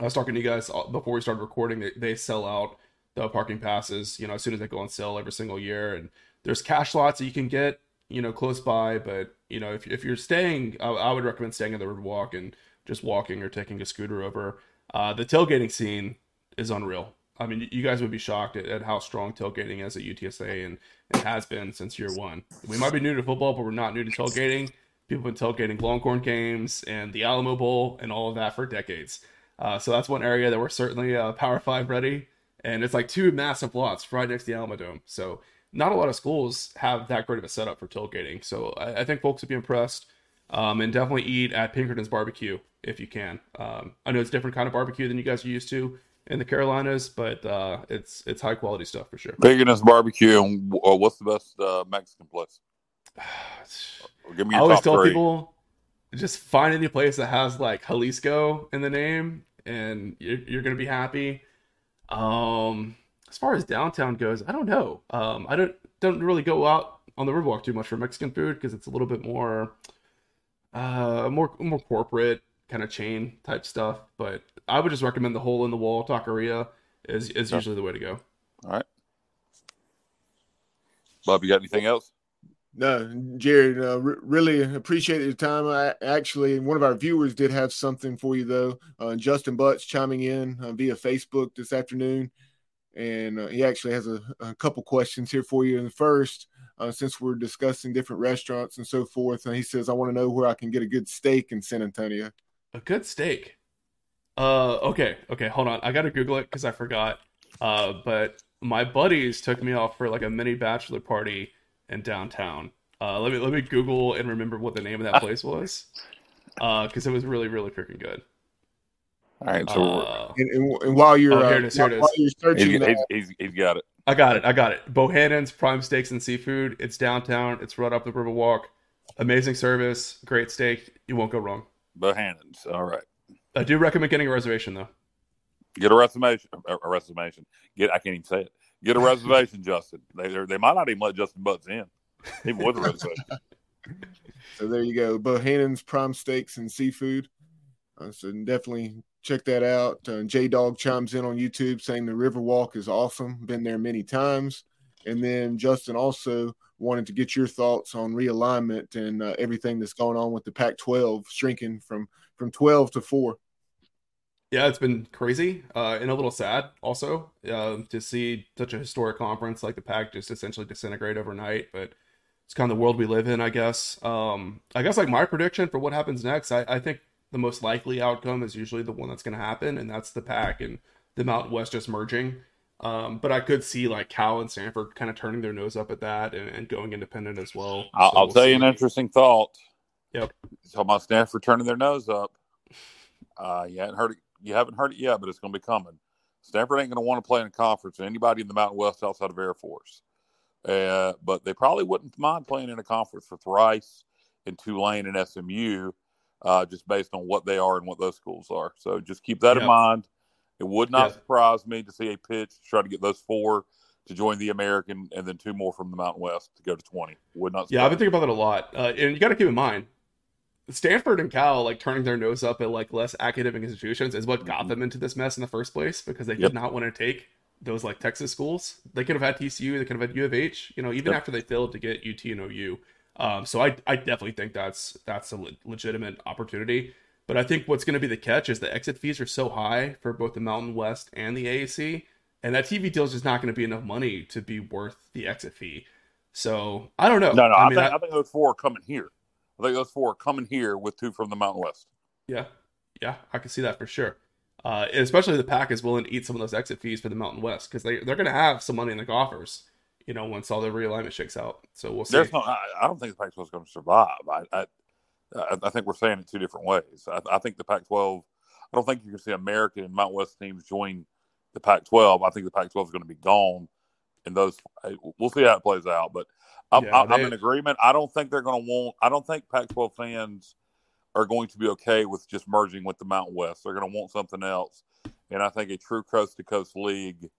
I was talking to you guys before we started recording. They, they sell out the parking passes, you know, as soon as they go on sale every single year. And there's cash lots that you can get, you know, close by. But you know, if if you're staying, I, I would recommend staying in the Riverwalk and just walking or taking a scooter over. Uh, the tailgating scene is unreal. I mean, you guys would be shocked at, at how strong tailgating is at UTSA and it has been since year one. We might be new to football, but we're not new to tailgating. People have been tailgating Longhorn games and the Alamo Bowl and all of that for decades. Uh, so that's one area that we're certainly uh, Power Five ready, and it's like two massive lots right next to the Alamo Dome. So not a lot of schools have that great of a setup for tailgating. So I, I think folks would be impressed, um, and definitely eat at Pinkerton's Barbecue if you can. Um, I know it's a different kind of barbecue than you guys are used to in the Carolinas, but uh, it's it's high quality stuff for sure. Pinkerton's Barbecue. And uh, what's the best uh, Mexican place? (sighs) Give me I always tell three. people just find any place that has like Jalisco in the name and you're, you're gonna be happy. Um, as far as downtown goes, I don't know. Um, I don't don't really go out on the Riverwalk too much for Mexican food because it's a little bit more, uh, more more corporate kind of chain type stuff. But I would just recommend the hole in the wall taqueria is is usually the way to go. All right, Bob, you got anything else? No, Jared, uh, really appreciate your time. I, actually, one of our viewers did have something for you, though. Uh, Justin Butts chiming in uh, via Facebook this afternoon. And uh, he actually has a, a, couple questions here for you. And first, uh, since we're discussing different restaurants and so forth, and he says, I want to know where I can get a good steak in San Antonio. A good steak? Uh, okay, okay, hold on. I got to Google it because I forgot. Uh, but my buddies took me off for like a mini bachelor party in downtown. Uh, let me let me Google and remember what the name of that place was, because uh, it was really really freaking good. All right, so uh, and, and, and, while you're oh, here it is, here it is. While you're searching he's, that, he's, he's got it. I got it. I got it. Bohannon's Prime Steaks and Seafood. It's downtown. It's right up the Riverwalk. Amazing service, great steak. You won't go wrong. Bohannon's. All right. I do recommend getting a reservation though. Get a reservation. A reservation. Get. I can't even say it. Get a reservation, Justin. They they might not even let Justin Butts in, even with a reservation. (laughs) So there you go. Bohannon's Prime Steaks and Seafood. Uh, so definitely check that out. Uh, J Dog chimes in on YouTube saying the Riverwalk is awesome. Been there many times. And then Justin also wanted to get your thoughts on realignment and uh, everything that's going on with the Pac-12 shrinking from from 12 to four. Yeah, it's been crazy uh, and a little sad also uh, to see such a historic conference like the Pac just essentially disintegrate overnight. But it's kind of the world we live in, I guess. Um, I guess like my prediction for what happens next, I, I think the most likely outcome is usually the one that's going to happen, and that's the Pac and the Mountain West just merging. Um, but I could see like Cal and Stanford kind of turning their nose up at that and, and going independent as well. I'll, So I'll we'll tell you an interesting thought. Yep. Talking about Stanford turning their nose up. Uh, you haven't heard it. You haven't heard it yet, but it's going to be coming. Stanford ain't going to want to play in a conference with anybody in the Mountain West outside of Air Force. Uh, but they probably wouldn't mind playing in a conference with Rice and Tulane and SMU, uh, just based on what they are and what those schools are. So just keep that Yeah. in mind. It would not Yeah. surprise me to see a pitch to try to get those four to join the American and then two more from the Mountain West to go to 20. Would not Yeah, I've been thinking about that a lot. Uh, and you got to keep in mind, Stanford and Cal like turning their nose up at like less academic institutions is what got Mhm. them into this mess in the first place because they Yep. did not want to take those like Texas schools. They could have had TCU, they could have had U of H. You know, even Yep. after they failed to get UT and OU. Um, so I I definitely think that's that's a le- legitimate opportunity. But I think what's going to be the catch is the exit fees are so high for both the Mountain West and the AAC, and that TV deal is just not going to be enough money to be worth the exit fee. So I don't know. No, no, I, I mean, think, I- I, think those four are coming here. I think those four are coming here with two from the Mountain West. Yeah, yeah, I can see that for sure. Uh, and especially the Pac is willing to eat some of those exit fees for the Mountain West because they they're going to have some money in the coffers, you know, once all the realignment shakes out. So we'll see. There's no, I, I don't think the Pac-12 is going to survive. I, I, I, I think we're saying it two different ways. I, I think the Pac-12. I don't think you can see American and Mountain West teams join the Pac-12. I think the Pac-12 is going to be gone, and those we'll see how it plays out. But I'm, Yeah, I'm they- in agreement. I don't think they're going to want. I don't think Pac-12 fans are going to be okay with just merging with the Mountain West. They're going to want something else, and I think a true coast to coast league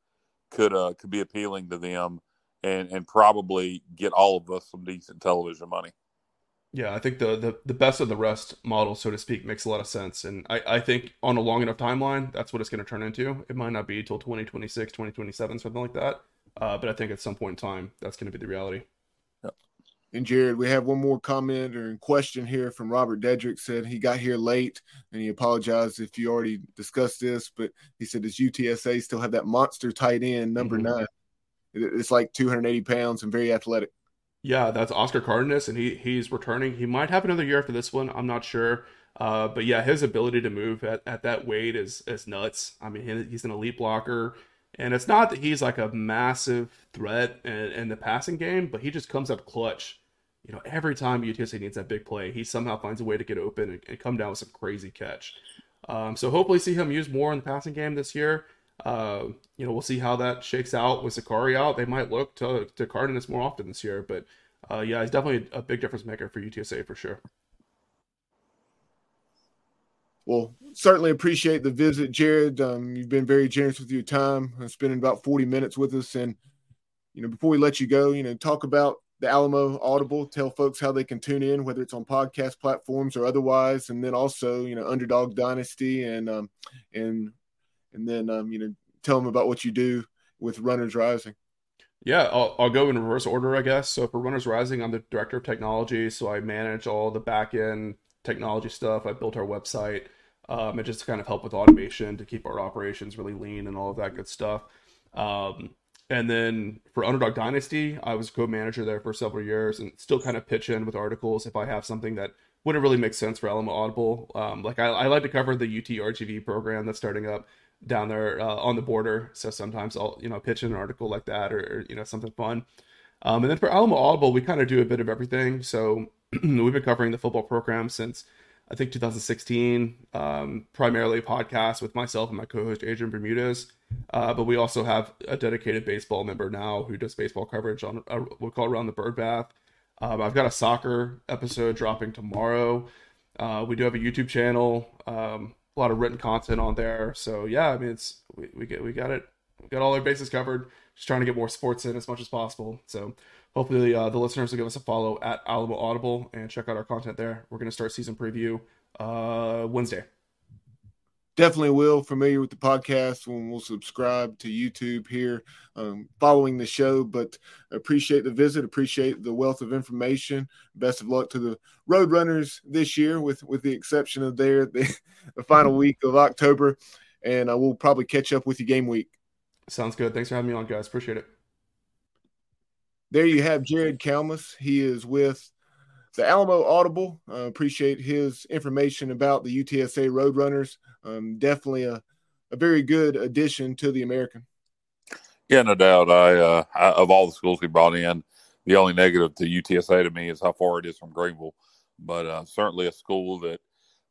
could uh, could be appealing to them, and and probably get all of us some decent television money. Yeah, I think the, the the best of the rest model, so to speak, makes a lot of sense. And I, I think on a long enough timeline, that's what it's going to turn into. It might not be till 2026, 2027, something like that. Uh, but I think at some point in time, that's going to be the reality. And Jared, we have one more comment or question here from Robert Dedrick. Said he got here late and he apologized if you already discussed this, but he said does UTSA still have that monster tight end number Mhm. nine? It's like 280 pounds and very athletic. Yeah, that's Oscar Cardenas, and he he's returning. He might have another year after this one. I'm not sure. Uh, but yeah, his ability to move at, at that weight is is nuts. I mean, he's an elite blocker, and it's not that he's like a massive threat in, in the passing game, but he just comes up clutch. You know, every time UTSA needs that big play, he somehow finds a way to get open and, and come down with some crazy catch. Um, so hopefully see him used more in the passing game this year. Uh, you know, we'll see how that shakes out with Zakhari out. They might look to to Cardenas more often this year, but uh, yeah, he's definitely a big difference maker for UTSA for sure. Well, certainly appreciate the visit, Jared. Um, you've been very generous with your time, uh, spending about 40 minutes with us. And, you know, before we let you go, you know, talk about the Alamo Audible, tell folks how they can tune in, whether it's on podcast platforms or otherwise. And then also, you know, Underdog Dynasty and, um, and, and then, um, you know, tell them about what you do with Runners Rising. Yeah, I'll, I'll go in reverse order, I guess. So for Runners Rising, I'm the director of technology, so I manage all the back end technology stuff. I built our website, um, and just to kind of help with automation to keep our operations really lean and all of that good stuff. Um, and then for Underdog Dynasty, I was co-manager there for several years, and still kind of pitch in with articles if I have something that wouldn't really make sense for Alamo Audible. Um, like I, I like to cover the UT RGV program that's starting up down there uh, on the border. So sometimes I'll you know pitch in an article like that or, or you know something fun. Um, and then for Alamo Audible, we kind of do a bit of everything. So (clears throat) we've been covering the football program since I think 2016, um, primarily a podcast with myself and my co-host Adrian Bermudez. Uh, but we also have a dedicated baseball member now who does baseball coverage on uh, we call around the bird bath. Um, I've got a soccer episode dropping tomorrow. Uh, we do have a YouTube channel, um, a lot of written content on there. So yeah, I mean, it's we, we get we got it, we got all our bases covered. Just trying to get more sports in as much as possible. So hopefully uh, the listeners will give us a follow at Alamo Audible and check out our content there. We're going to start season preview uh, Wednesday. Definitely will. Familiar with the podcast when we'll subscribe to youtube here um, following the show but appreciate the visit appreciate the wealth of information. Best of luck to the road runners this year with with the exception of their the, (laughs) the final (laughs) week of october and i will probably catch up with you game week. Sounds good. Thanks for having me on guys. Appreciate it there you have jared kalmus he is with the Alamo Audible. Uh, appreciate his information about the UTSA Roadrunners. Um, definitely a, a very good addition to the American. Yeah, no doubt. I, uh, I, of all the schools we brought in, the only negative to UTSA to me is how far it is from Greenville, but uh, certainly a school that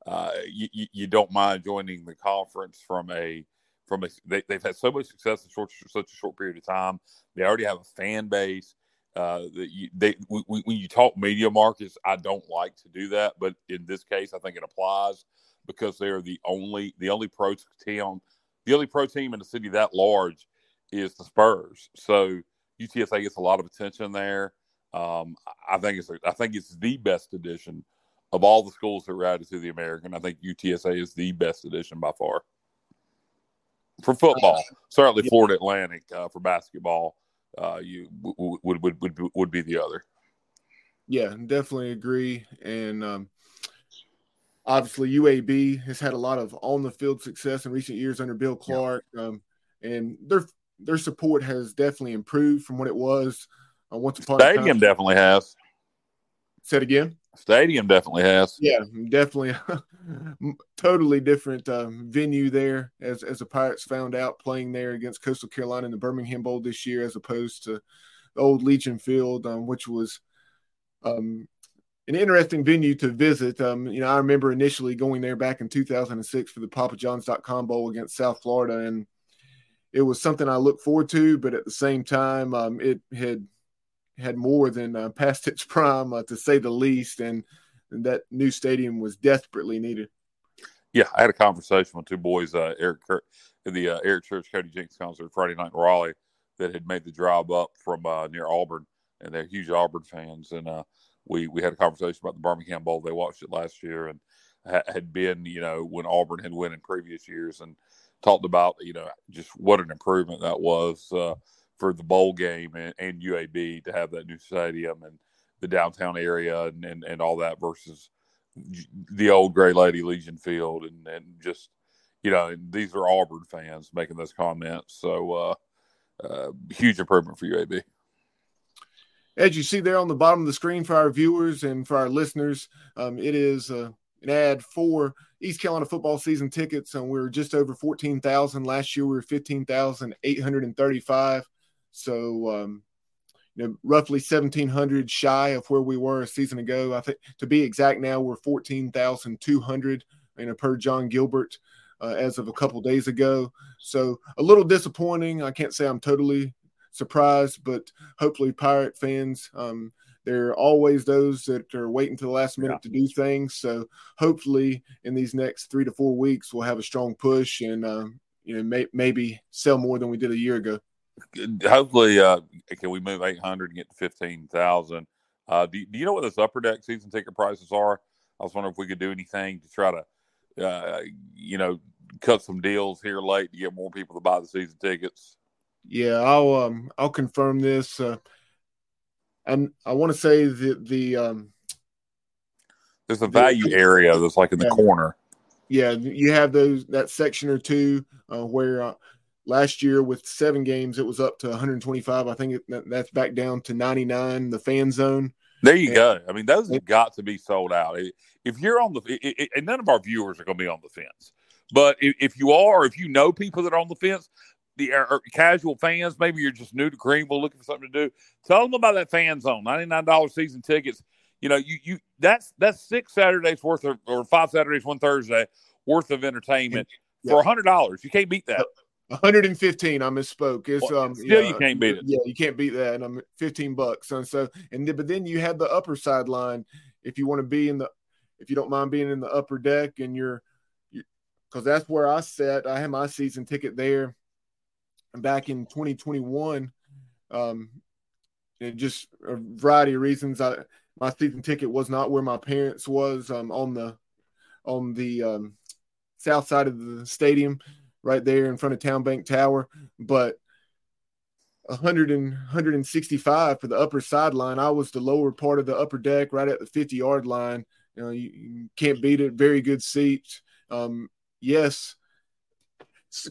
uh, you, you don't mind joining the conference from a from a they, have had so much success in short, such a short period of time. They already have a fan base. Uh, you, they, when you talk media markets, I don't like to do that, but in this case, I think it applies because they're the only the only pro team, the only pro team in the city that large is the Spurs. So UTSA gets a lot of attention there. Um, I think it's I think it's the best addition of all the schools that were added to the American. I think UTSA is the best addition by far for football. Certainly, Florida Atlantic uh, for basketball uh, you would, would would would be the other. Yeah, definitely agree. And um, obviously, UAB has had a lot of on the field success in recent years under Bill Clark, yeah. um, and their their support has definitely improved from what it was uh, once upon. Stadium definitely has. Said again. Stadium definitely has. Yeah, definitely. (laughs) totally different um, venue there, as as the Pirates found out playing there against Coastal Carolina in the Birmingham Bowl this year, as opposed to the old Legion Field, um, which was um, an interesting venue to visit. Um, you know, I remember initially going there back in 2006 for the PapaJohns.com Bowl against South Florida, and it was something I looked forward to, but at the same time, um, it had had more than uh, past its prime, uh, to say the least, and, and, that new stadium was desperately needed. Yeah, I had a conversation with two boys, uh, Eric Kirk, the uh, Eric Church, Cody Jinks concert Friday night in Raleigh, that had made the drive up from uh, near Auburn, and they're huge Auburn fans, and uh, we we had a conversation about the Birmingham Bowl. They watched it last year, and had been, you know, when Auburn had won in previous years, and talked about, you know, just what an improvement that was for the bowl game and, and UAB to have that new stadium and the downtown area and, and, and all that versus the old Gray Lady Legion Field and, and just you know these are Auburn fans making those comments so uh, uh, huge improvement for UAB. As you see there on the bottom of the screen for our viewers and for our listeners, um, it is uh, an ad for East Carolina football season tickets, and we were just over fourteen thousand last year. We were fifteen thousand eight hundred and thirty-five. So, um, you know, roughly 1,700 shy of where we were a season ago. I think to be exact, now we're 14,200, you know, per Jon Gilbert uh, as of a couple days ago. So a little disappointing. I can't say I'm totally surprised, but hopefully, Pirate fans. Um, there are always those that are waiting to the last minute yeah. to do things. So hopefully, in these next three to four weeks, we'll have a strong push and uh, you know may, maybe sell more than we did a year ago hopefully, uh, can we move 800 and get to 15,000? Uh, do, do you know what those upper deck season ticket prices are? I was wondering if we could do anything to try to, uh, you know, cut some deals here late to get more people to buy the season tickets. Yeah, I'll um I'll confirm this. Uh, and I want to say that the um there's a value area that's like in the corner. Yeah, you have those that section or two uh, where uh, Last year with seven games, it was up to 125. I think it, that's back down to 99. The fan zone. There you and, go. I mean, those have got to be sold out. If you're on the, it, and none of our viewers are going to be on the fence, but if, if, you are, if you know people that are on the fence, the or casual fans, maybe you're just new to Greenville looking for something to do. Tell them about that fan zone. Ninety nine dollars season tickets. You know, you you that's that's six Saturdays worth of or five Saturdays, one Thursday worth of entertainment yeah. for hundred dollars. You can't beat that. 115. I misspoke. It's Well, um still yeah, you can't beat it. Yeah, you can't beat that. And I'm 15 bucks. And so and then, but then you have the upper sideline if you want to be in the if you don't mind being in the upper deck and you're because that's where I sat. I had my season ticket there back in 2021. Um, and just a variety of reasons. I my season ticket was not where my parents was um, on the on the um, south side of the stadium, right there in front of Town Bank Tower. But 100 and 165 for the upper sideline. I was the lower part of the upper deck, right at the 50 yard line. You know, you, you can't beat it. Very good seats. Um, yes,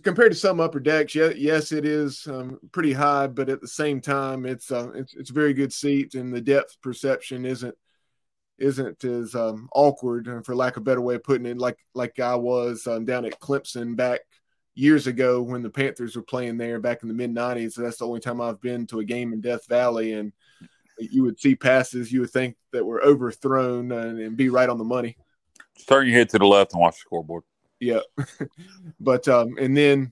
compared to some upper decks, yeah, yes, it is um, pretty high, but at the same time, it's uh, it's it's very good seat, and the depth perception isn't isn't as um, awkward, for lack of a better way of putting it, like like I was um, down at Clemson back years ago when the Panthers were playing there back in the mid '90s. So that's the only time I've been to a game in Death Valley, and you would see passes you would think that were overthrown and, and be right on the money. Turn your head to the left and watch the scoreboard. Yeah. (laughs) but um and then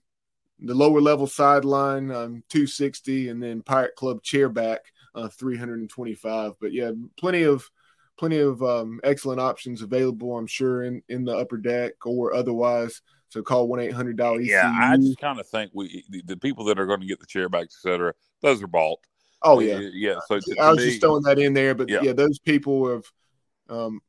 the lower level sideline um 260 and then Pirate Club chairback uh 325. But yeah, plenty of plenty of um excellent options available, I'm sure, in in the upper deck or otherwise. So call one eight hundred dollar Yeah, I just kind of think we the, the people that are going to get the chairbacks, et cetera, those are bought. Oh yeah, yeah. So I was to just throwing that in there, but Yeah. yeah, those people have, um,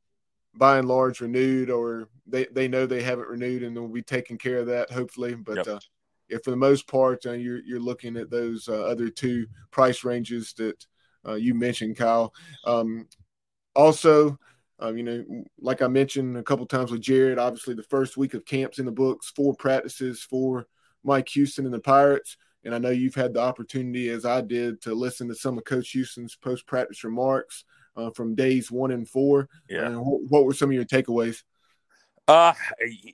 by and large, renewed or they they know they haven't renewed, and they'll be taking care of that hopefully. But Yep. uh, yeah, for the most part, uh, you're you're looking at those uh, other two price ranges that uh, you mentioned, Kyle. Um, also, um, you know, like I mentioned a couple times with Jared, obviously the first week of camps in the books, four practices for Mike Houston and the Pirates. And I know you've had the opportunity, as I did, to listen to some of Coach Houston's post practice remarks uh, from days one and four. yeah. And wh- what were some of your takeaways? Uh,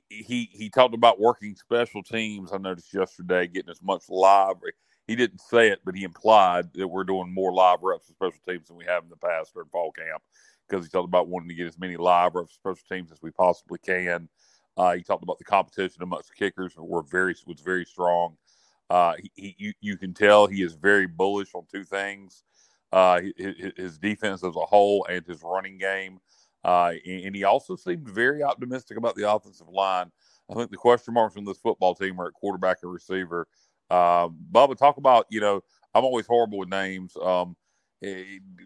he, he talked about working special teams. I noticed yesterday getting as much live. He didn't say it, but he implied that we're doing more live reps of special teams than we have in the past during fall camp because he talked about wanting to get as many live reps special teams as we possibly can. Uh, he talked about the competition amongst kickers were very was very strong. Uh, he, he you, you can tell he is very bullish on two things: uh, his, his defense as a whole and his running game. Uh, and, he also seemed very optimistic about the offensive line. I think the question marks on this football team are at quarterback and receiver. Um, Bubba, talk about you know I'm always horrible with names. Um,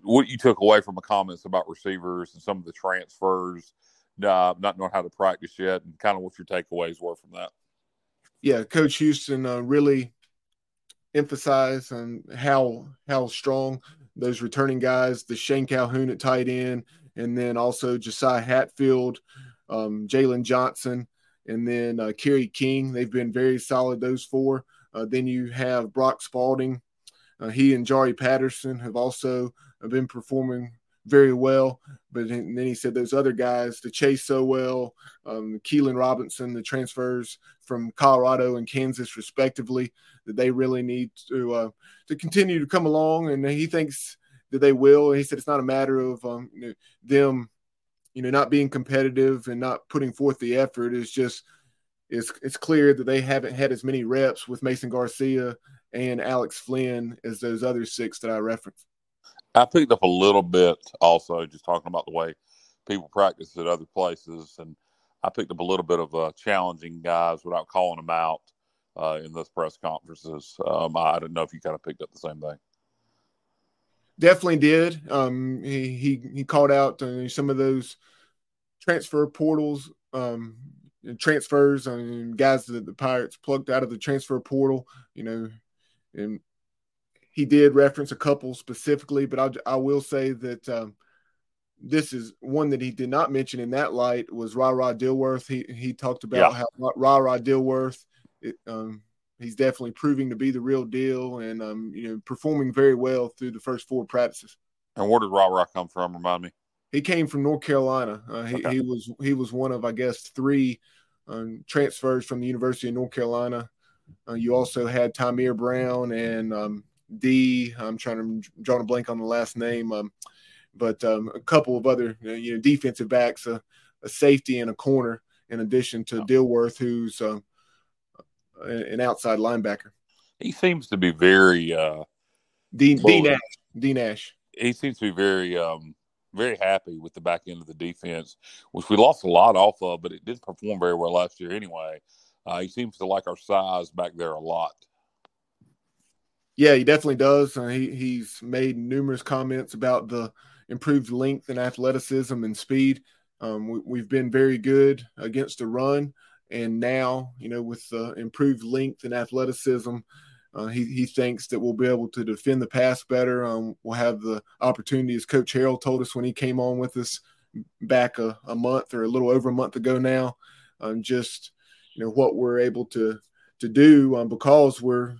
what you took away from the comments about receivers and some of the transfers, uh, not knowing how to practice yet, and kind of what your takeaways were from that. yeah, Coach Houston uh, really emphasized on how how strong those returning guys, the Shane Calhoun at tight end, and then also Josiah Hatfield, um, Jalen Johnson, and then uh, Kerry King. They've been very solid. Those four. Uh, then you have Brock Spalding. Uh, he and Jari Patterson have also been performing very well. But then then he said those other guys, the Chase Sowell, um, Keelan Robinson, the transfers from Colorado and Kansas, respectively, that they really need to uh, to continue to come along. And he thinks that they will. He said it's not a matter of um, you know, them, you know, not being competitive and not putting forth the effort. It's just it's it's clear that they haven't had as many reps with Mason Garcia and Alex Flynn as those other six that I referenced. I picked up a little bit also just talking about the way people practice at other places, and I picked up a little bit of uh, challenging guys without calling them out uh, in those press conferences. Um, I don't know if you kind of picked up the same thing. Definitely did. Um, he he he called out uh, some of those transfer portals, um, and transfers, and guys that the Pirates plucked out of the transfer portal. You know, and he did reference a couple specifically, but I I will say that um, this is one that he did not mention in that light was Ra Ra Dillworth. He he talked about Yeah. how Ra Ra Dillworth. It, um, he's definitely proving to be the real deal, and um, you know, performing very well through the first four practices. And where did Raw Rock come from? Remind me. He came from North Carolina. Uh, he, Okay. he was he was one of I guess three um, transfers from the University of North Carolina. Uh, you also had Tamir Brown and um, D. I'm trying to draw a blank on the last name, um, but um, a couple of other uh, you know defensive backs, a, a safety and a corner, in addition to Dillworth, who's uh, an outside linebacker. He seems to be very uh, D, D Nash. D Nash. He seems to be very um, very happy with the back end of the defense, which we lost a lot off of, but it didn't perform very well last year anyway. Uh, he seems to like our size back there a lot. Yeah, he definitely does. Uh, he he's made numerous comments about the improved length and athleticism and speed. Um, we, have been very good against the run, and now you know with the improved length and athleticism, uh, he he thinks that we'll be able to defend the pass better. Um, we'll have the opportunity, as Coach Harrell told us when he came on with us back a, a month or a little over a month ago now. Um, just you know what we're able to to do um, because we're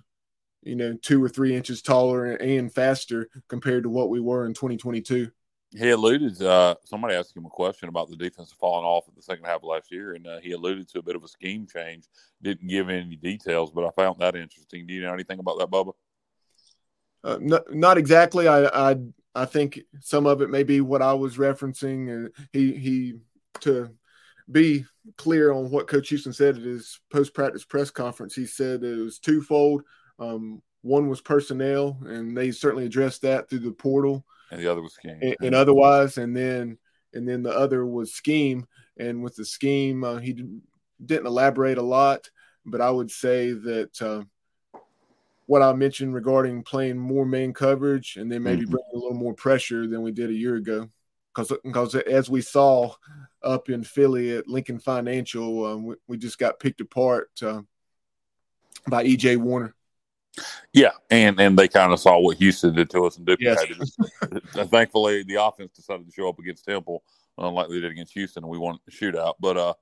you know, two or three inches taller and faster compared to what we were in 2022. He alluded. Uh, somebody asked him a question about the defense falling off in the second half of last year, and uh, he alluded to a bit of a scheme change. Didn't give any details, but I found that interesting. Do you know anything about that, Bubba? Uh, not, not exactly. I, I I think some of it may be what I was referencing, and he he to be clear on what Coach Houston said at his post practice press conference. He said it was twofold. Um, one was personnel, and they certainly addressed that through the portal, and the other was scheme, and, and otherwise, and then and then the other was scheme. And with the scheme, uh, he didn't elaborate a lot, but I would say that uh, what I mentioned regarding playing more main coverage and then maybe mm-hmm. bringing a little more pressure than we did a year ago. Because, as we saw up in Philly at Lincoln Financial, um, we, we, just got picked apart uh, by EJ Warner. Yeah, and and they kind of saw what Houston did to us and duplicated yes. it. (laughs) Thankfully, the offense decided to show up against Temple, unlike they did against Houston, and we won the shootout. But uh,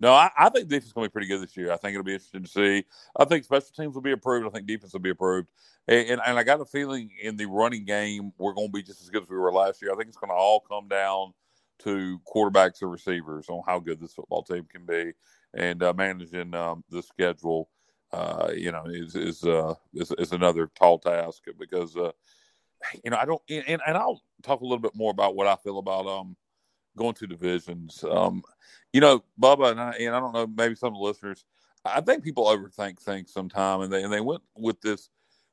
no, I, I think defense is going to be pretty good this year. I think it'll be interesting to see. I think special teams will be approved. I think defense will be approved, and, and, and I got a feeling in the running game we're going to be just as good as we were last year. I think it's going to all come down to quarterbacks or receivers on how good this football team can be and uh, managing um, the schedule uh, you know, is is, uh, is is another tall task because uh, you know I don't and, and I'll talk a little bit more about what I feel about um going to divisions. Um, you know, Bubba and I and I don't know maybe some of the listeners. I think people overthink things sometimes, and they and they went with this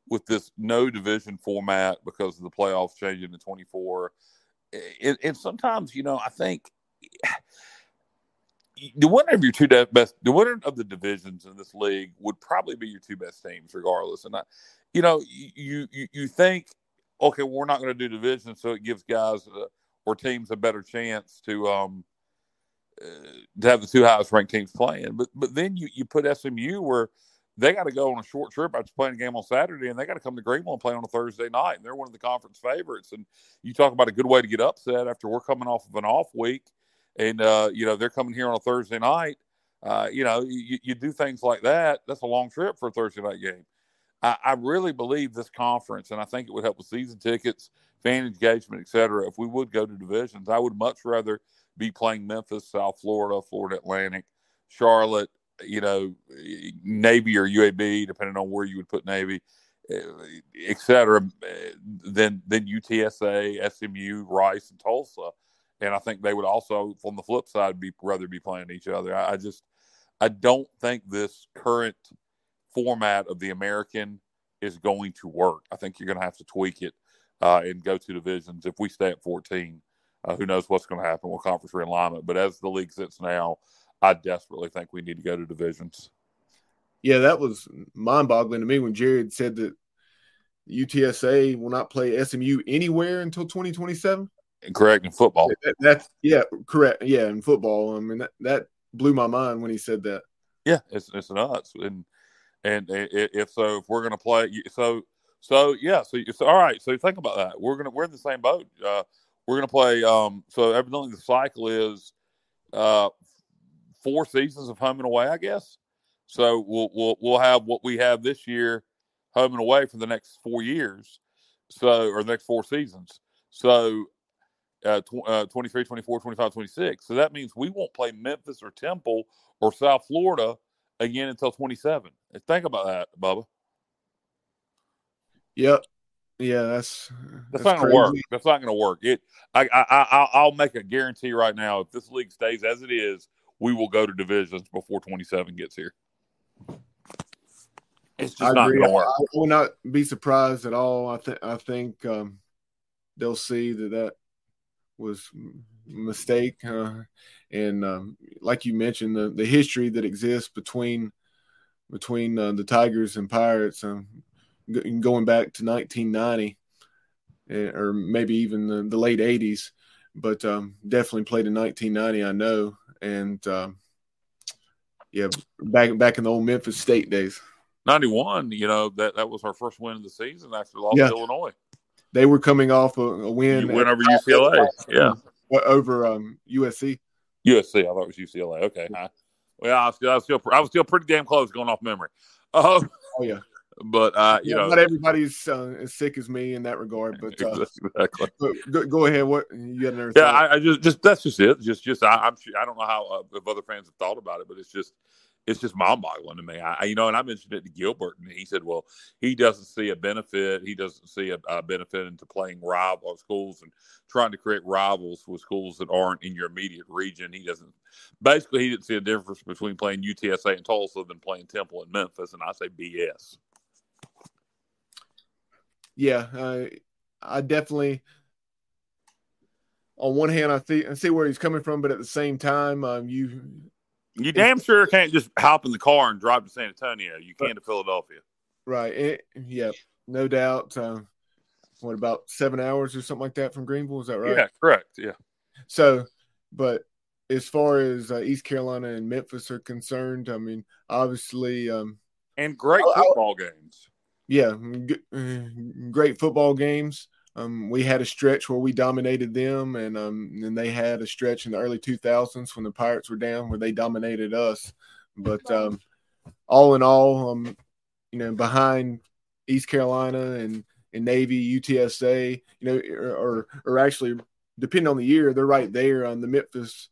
with this no division format because of the playoffs changing to twenty four. And, and sometimes, you know, I think the winner of your two best, the winner of the divisions in this league would probably be your two best teams, regardless. And I, you know, you you you think, okay, well, we're not going to do divisions, so it gives guys uh, or teams a better chance to um uh, to have the two highest ranked teams playing. But but then you you put SMU where they got to go on a short trip after playing a game on Saturday, and they got to come to Greenville and play on a Thursday night. And they're one of the conference favorites. And you talk about a good way to get upset after we're coming off of an off week and uh, you know they're coming here on a Thursday night. Uh, you know, you, you, do things like that. That's a long trip for a Thursday night game. I, I, really believe this conference, and I think it would help with season tickets, fan engagement, et cetera. If we would go to divisions, I would much rather be playing Memphis, South Florida, Florida Atlantic, Charlotte, you know, Navy or UAB, depending on where you would put Navy, eh, et cetera, eh, than than UTSA, SMU, Rice, and Tulsa and I think they would also, from the flip side, be rather be playing each other. I, I just, I don't think this current format of the American is going to work. I think you're going to have to tweak it uh, and go to divisions. If we stay at 14, uh, who knows what's going to happen with conference realignment? But as the league sits now, I desperately think we need to go to divisions. Yeah, that was mind-boggling to me when Jared said that UTSA will not play SMU anywhere until 2027 correct in football. That, that's yeah, correct. Yeah, in football. I mean that, that blew my mind when he said that. Yeah, it's it's nuts. And and if so, if we're gonna play, so so yeah, so, so all right. So think about that. We're gonna we're in the same boat. Uh, we're gonna play. Um, so evidently the cycle is uh, four seasons of home and away, I guess. So we'll we'll we'll have what we have this year, home and away for the next four years. So or the next four seasons. So uh, tw- uh, 23, 24, 25, 26. So that means we won't play Memphis or Temple or South Florida again until 27. Think about that, Bubba. Yep. Yeah, that's that's, that's not going to work. That's not going to work. It. I. I. I. I'll make a guarantee right now. If this league stays as it is, we will go to divisions before 27 gets here. It's just I not going to work. I, will not be surprised at all. I think I think um, they'll see that that was mistake, uh, and um, like you mentioned, the the history that exists between between uh, the Tigers and Pirates, um, g- going back to 1990, eh, or maybe even the, the late 80s, but um, definitely played in 1990. I know, and um, yeah, back back in the old Memphis State days. 91, you know that that was our first win of the season after lost yeah. Illinois. They were coming off a, a win. You win over UCLA, yeah, over um, USC. USC, I thought it was UCLA. Okay, well, I was, still, I was still, I was still pretty damn close going off memory. Uh, (laughs) oh yeah, but uh, you yeah, know, not everybody's uh, as sick as me in that regard. But uh, exactly. Go, go, ahead. What you had another? Yeah, I, I, just, just that's just it. Just, just I, am I don't know how uh, if other fans have thought about it, but it's just it's just mind-boggling to me. I, you know, and I mentioned it to Gilbert, and he said, "Well, he doesn't see a benefit. He doesn't see a, a benefit into playing rival schools and trying to create rivals with schools that aren't in your immediate region. He doesn't. Basically, he didn't see a difference between playing UTSA and Tulsa than playing Temple and Memphis. And I say BS. Yeah, I definitely. On one hand, I see I see where he's coming from, but at the same time, um, you you damn sure can't just hop in the car and drive to San Antonio. You can to Philadelphia. Right. It, yeah, no doubt. Uh, what about seven hours or something like that from Greenville? Is that right? Yeah, correct. Yeah. So, but as far as uh, East Carolina and Memphis are concerned, I mean, obviously, um, and great football I, games. Yeah, g- uh, great football games. Um, we had a stretch where we dominated them, and um, and they had a stretch in the early 2000s when the Pirates were down where they dominated us. But um, all in all, um, you know, behind East Carolina and, and Navy, UTSA, you know, or or actually depending on the year, they're right there on the Memphis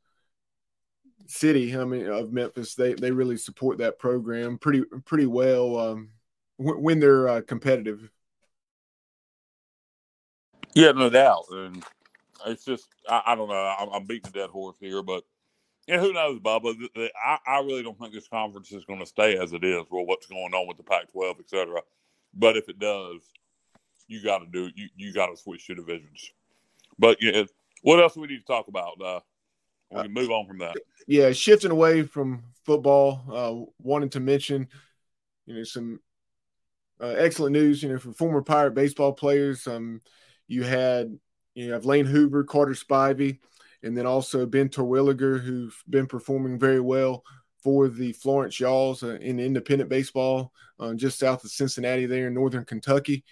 city. I mean, of Memphis, they they really support that program pretty pretty well um, when they're uh, competitive. Yeah, no doubt. And it's just, I, I don't know. I'm, I'm, beating a dead horse here, but yeah, who knows, Bubba? I, I, really don't think this conference is going to stay as it is. Well, what's going on with the Pac-12, et cetera. But if it does, you got to do you you got to switch to divisions. But yeah, what else do we need to talk about? Uh, we can move on from that. Yeah, shifting away from football, uh, wanted to mention, you know, some uh, excellent news, you know, for former Pirate baseball players. Um, you had you have Lane Hoover, Carter Spivey, and then also Ben Terwilliger, who've been performing very well for the Florence Y'alls uh, in independent baseball, uh, just south of Cincinnati, there in northern Kentucky.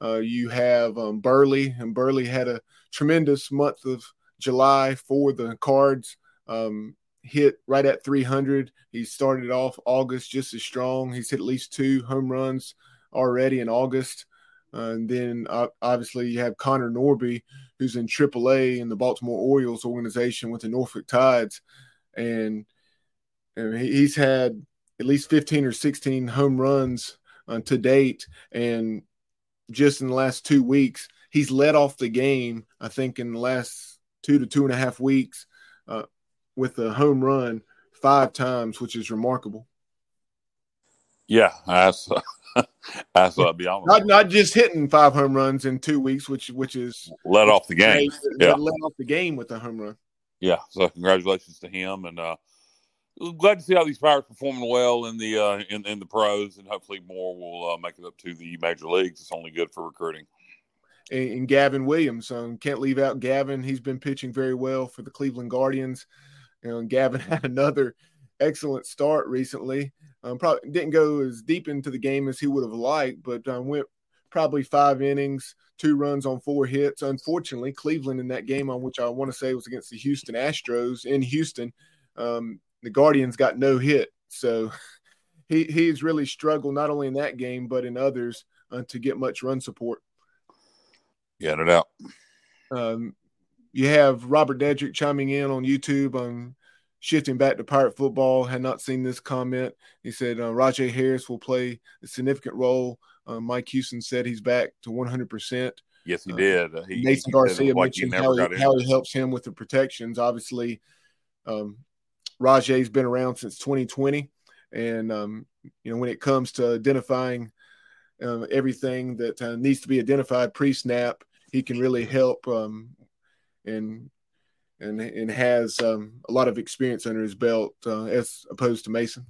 Uh, you have um, Burley, and Burley had a tremendous month of July for the Cards. Um, hit right at 300. He started off August just as strong. He's hit at least two home runs already in August. Uh, and then uh, obviously you have Connor Norby, who's in AAA in the Baltimore Orioles organization with the Norfolk Tides, and, and he's had at least 15 or 16 home runs uh, to date. And just in the last two weeks, he's led off the game. I think in the last two to two and a half weeks uh, with a home run five times, which is remarkable. Yeah, that's (laughs) That's what I'll be honest. Not, not just hitting five home runs in two weeks, which which is let off the game. Yeah, let off the game with a home run. Yeah. So congratulations to him, and uh, glad to see how these Pirates performing well in the uh, in in the pros, and hopefully more will uh, make it up to the major leagues. It's only good for recruiting. And, and Gavin Williams, um, can't leave out Gavin. He's been pitching very well for the Cleveland Guardians. And Gavin (laughs) had another excellent start recently. Um, probably didn't go as deep into the game as he would have liked, but um, went probably five innings, two runs on four hits. Unfortunately, Cleveland in that game, on which I want to say was against the Houston Astros in Houston, um, the Guardians got no hit. So (laughs) he he's really struggled not only in that game but in others uh, to get much run support. Yeah, no doubt. Um, you have Robert Dedrick chiming in on YouTube on shifting back to pirate football, had not seen this comment. He said uh, Rahjai Harris will play a significant role. Uh, Mike Houston said he's back to 100%. Yes, he uh, did. Uh, he, Nathan he Garcia mentioned how he, how he, helps him with the protections. Obviously, um, Rahjai's been around since 2020, and um, you know, when it comes to identifying uh, everything that uh, needs to be identified pre-snap, he can really help um, and and and has um, a lot of experience under his belt uh, as opposed to Mason.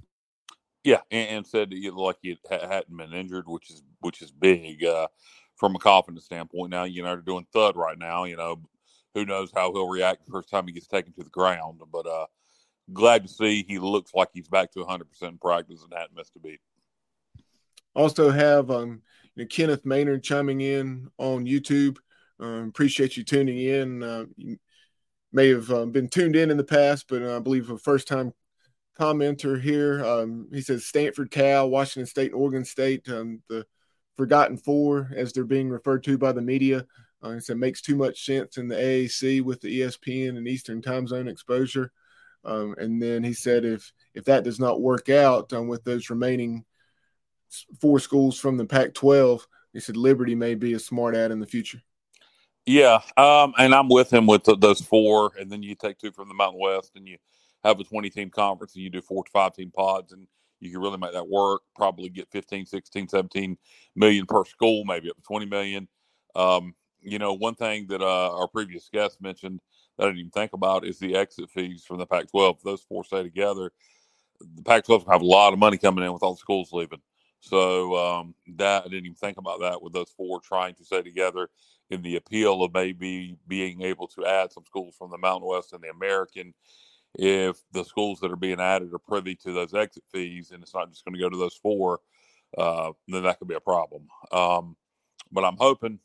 Yeah, and, and said that he like he hadn't been injured, which is which is big uh, from a confidence standpoint. Now you know they're doing thud right now. You know, who knows how he'll react the first time he gets taken to the ground. But uh, glad to see he looks like he's back to 100 percent practice and hadn't missed a beat. Also have um, you know, Kenneth Maynard chiming in on YouTube. Um, appreciate you tuning in. Uh, you may have um, been tuned in in the past, but uh, I believe a first time commenter here. Um, he says Stanford, Cal, Washington State, Oregon State, um, the forgotten four, as they're being referred to by the media. Uh, he said makes too much sense in the AAC with the ESPN and Eastern Time Zone exposure. Um, and then he said if if that does not work out um, with those remaining four schools from the Pac-12, he said Liberty may be a smart ad in the future. Yeah, um, and I'm with him with those four, and then you take two from the Mountain West, and you have a 20 team conference, and you do four to five team pods, and you can really make that work. Probably get 15, 16, 17 million per school, maybe up to 20 million. Um, you know, one thing that uh, our previous guest mentioned that I didn't even think about is the exit fees from the Pac-12. Those four stay together, the Pac-12 have a lot of money coming in with all the schools leaving. So um, that I didn't even think about that with those four trying to stay together in the appeal of maybe being able to add some schools from the Mountain West and the American. If the schools that are being added are privy to those exit fees and it's not just going to go to those four, uh, then that could be a problem. Um, but I'm hoping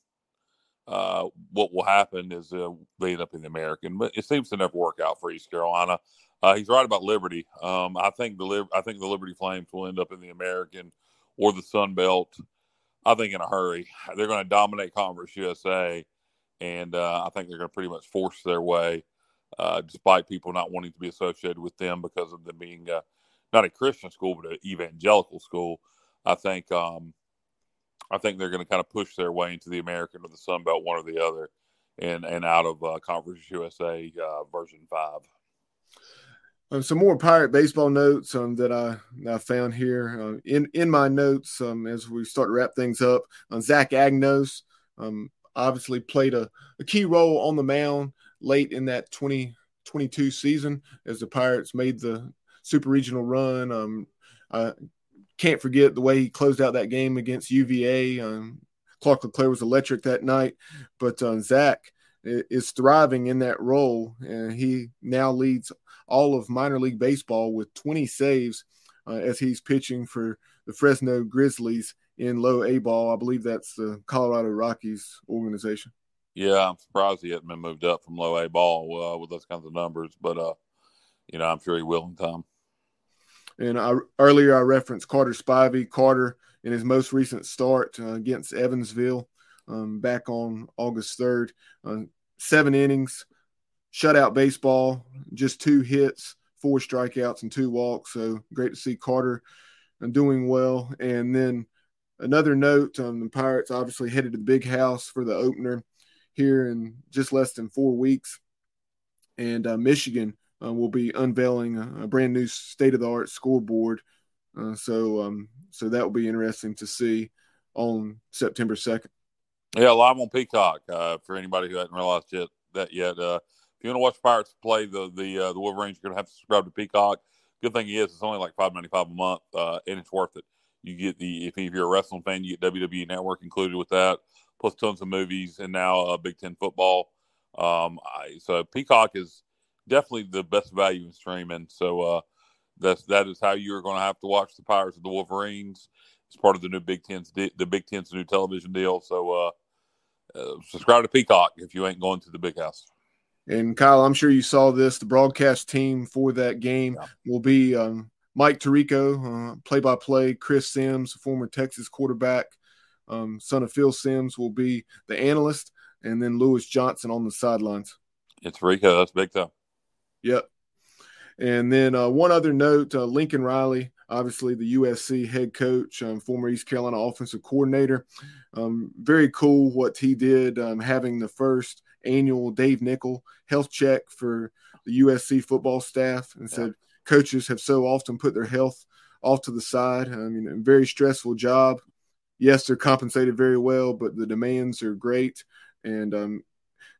uh, what will happen is uh, they end up in the American, but it seems to never work out for East Carolina. Uh, he's right about Liberty. Um, I think the I think the Liberty Flames will end up in the American or the Sun Belt, I think in a hurry. They're going to dominate Conference USA, and uh, I think they're going to pretty much force their way, uh, despite people not wanting to be associated with them because of them being uh, not a Christian school but an evangelical school. I think um, I think they're going to kind of push their way into the American or the Sun Belt, one or the other, and and out of uh, Conference USA uh, version five. Um, some more pirate baseball notes um, that I, I found here uh, in in my notes um, as we start to wrap things up. On Zach Agnos, um, obviously played a, a, key role on the mound late in that 2022 season as the Pirates made the Super Regional run. I can't forget the way he closed out that game against UVA. Clark LeClair was electric that night, but uh, Zach is thriving in that role, and he now leads all of minor league baseball with 20 saves uh, as he's pitching for the Fresno Grizzlies in low A ball. I believe that's the Colorado Rockies organization. Yeah, I'm surprised he hasn't been moved up from low A ball uh, with those kinds of numbers, but uh, you know, I'm sure he will in time. And I, earlier I referenced Carter Spivey. Carter in his most recent start uh, against Evansville um, back on August 3rd, uh, seven innings, shutout baseball, just two hits, four strikeouts, and two walks. So great to see Carter doing well. And then another note um, the Pirates obviously headed to the big house for the opener here in just less than four weeks. And uh, Michigan uh, will be unveiling a, a brand new state of the art scoreboard. Uh, so, um, so that will be interesting to see on September 2nd. Yeah, live on Peacock uh, for anybody who hasn't realized yet that yet. If you want to watch Pirates play the the uh, the Wolverines, you're gonna have to subscribe to Peacock. Good thing is it's only like five ninety five a month, uh, and it's worth it. You get the if you're a wrestling fan, you get WWE Network included with that, plus tons of movies, and now uh, Big Ten football. Um, I, so Peacock is definitely the best value in streaming. So uh, that's that is how you're going to have to watch the Pirates of the Wolverines. It's part of the new Big Ten's the Big Ten's new television deal. So uh, uh, subscribe to Peacock if you ain't going to the big house. And Kyle, I'm sure you saw this. The broadcast team for that game yeah. will be um, Mike Tirico, play by play, Chris Simms, former Texas quarterback, um, son of Phil Simms, will be the analyst, and then Lewis Johnson on the sidelines. It's Rico. That's big time. Yep. And then uh, one other note uh, Lincoln Riley, obviously the USC head coach, um, former East Carolina offensive coordinator. Um, very cool what he did, um, having the first annual Dave Nichol health check for the USC football staff and said coaches have so often put their health off to the side. I mean, a very stressful job. Yes, they're compensated very well, but the demands are great. And um,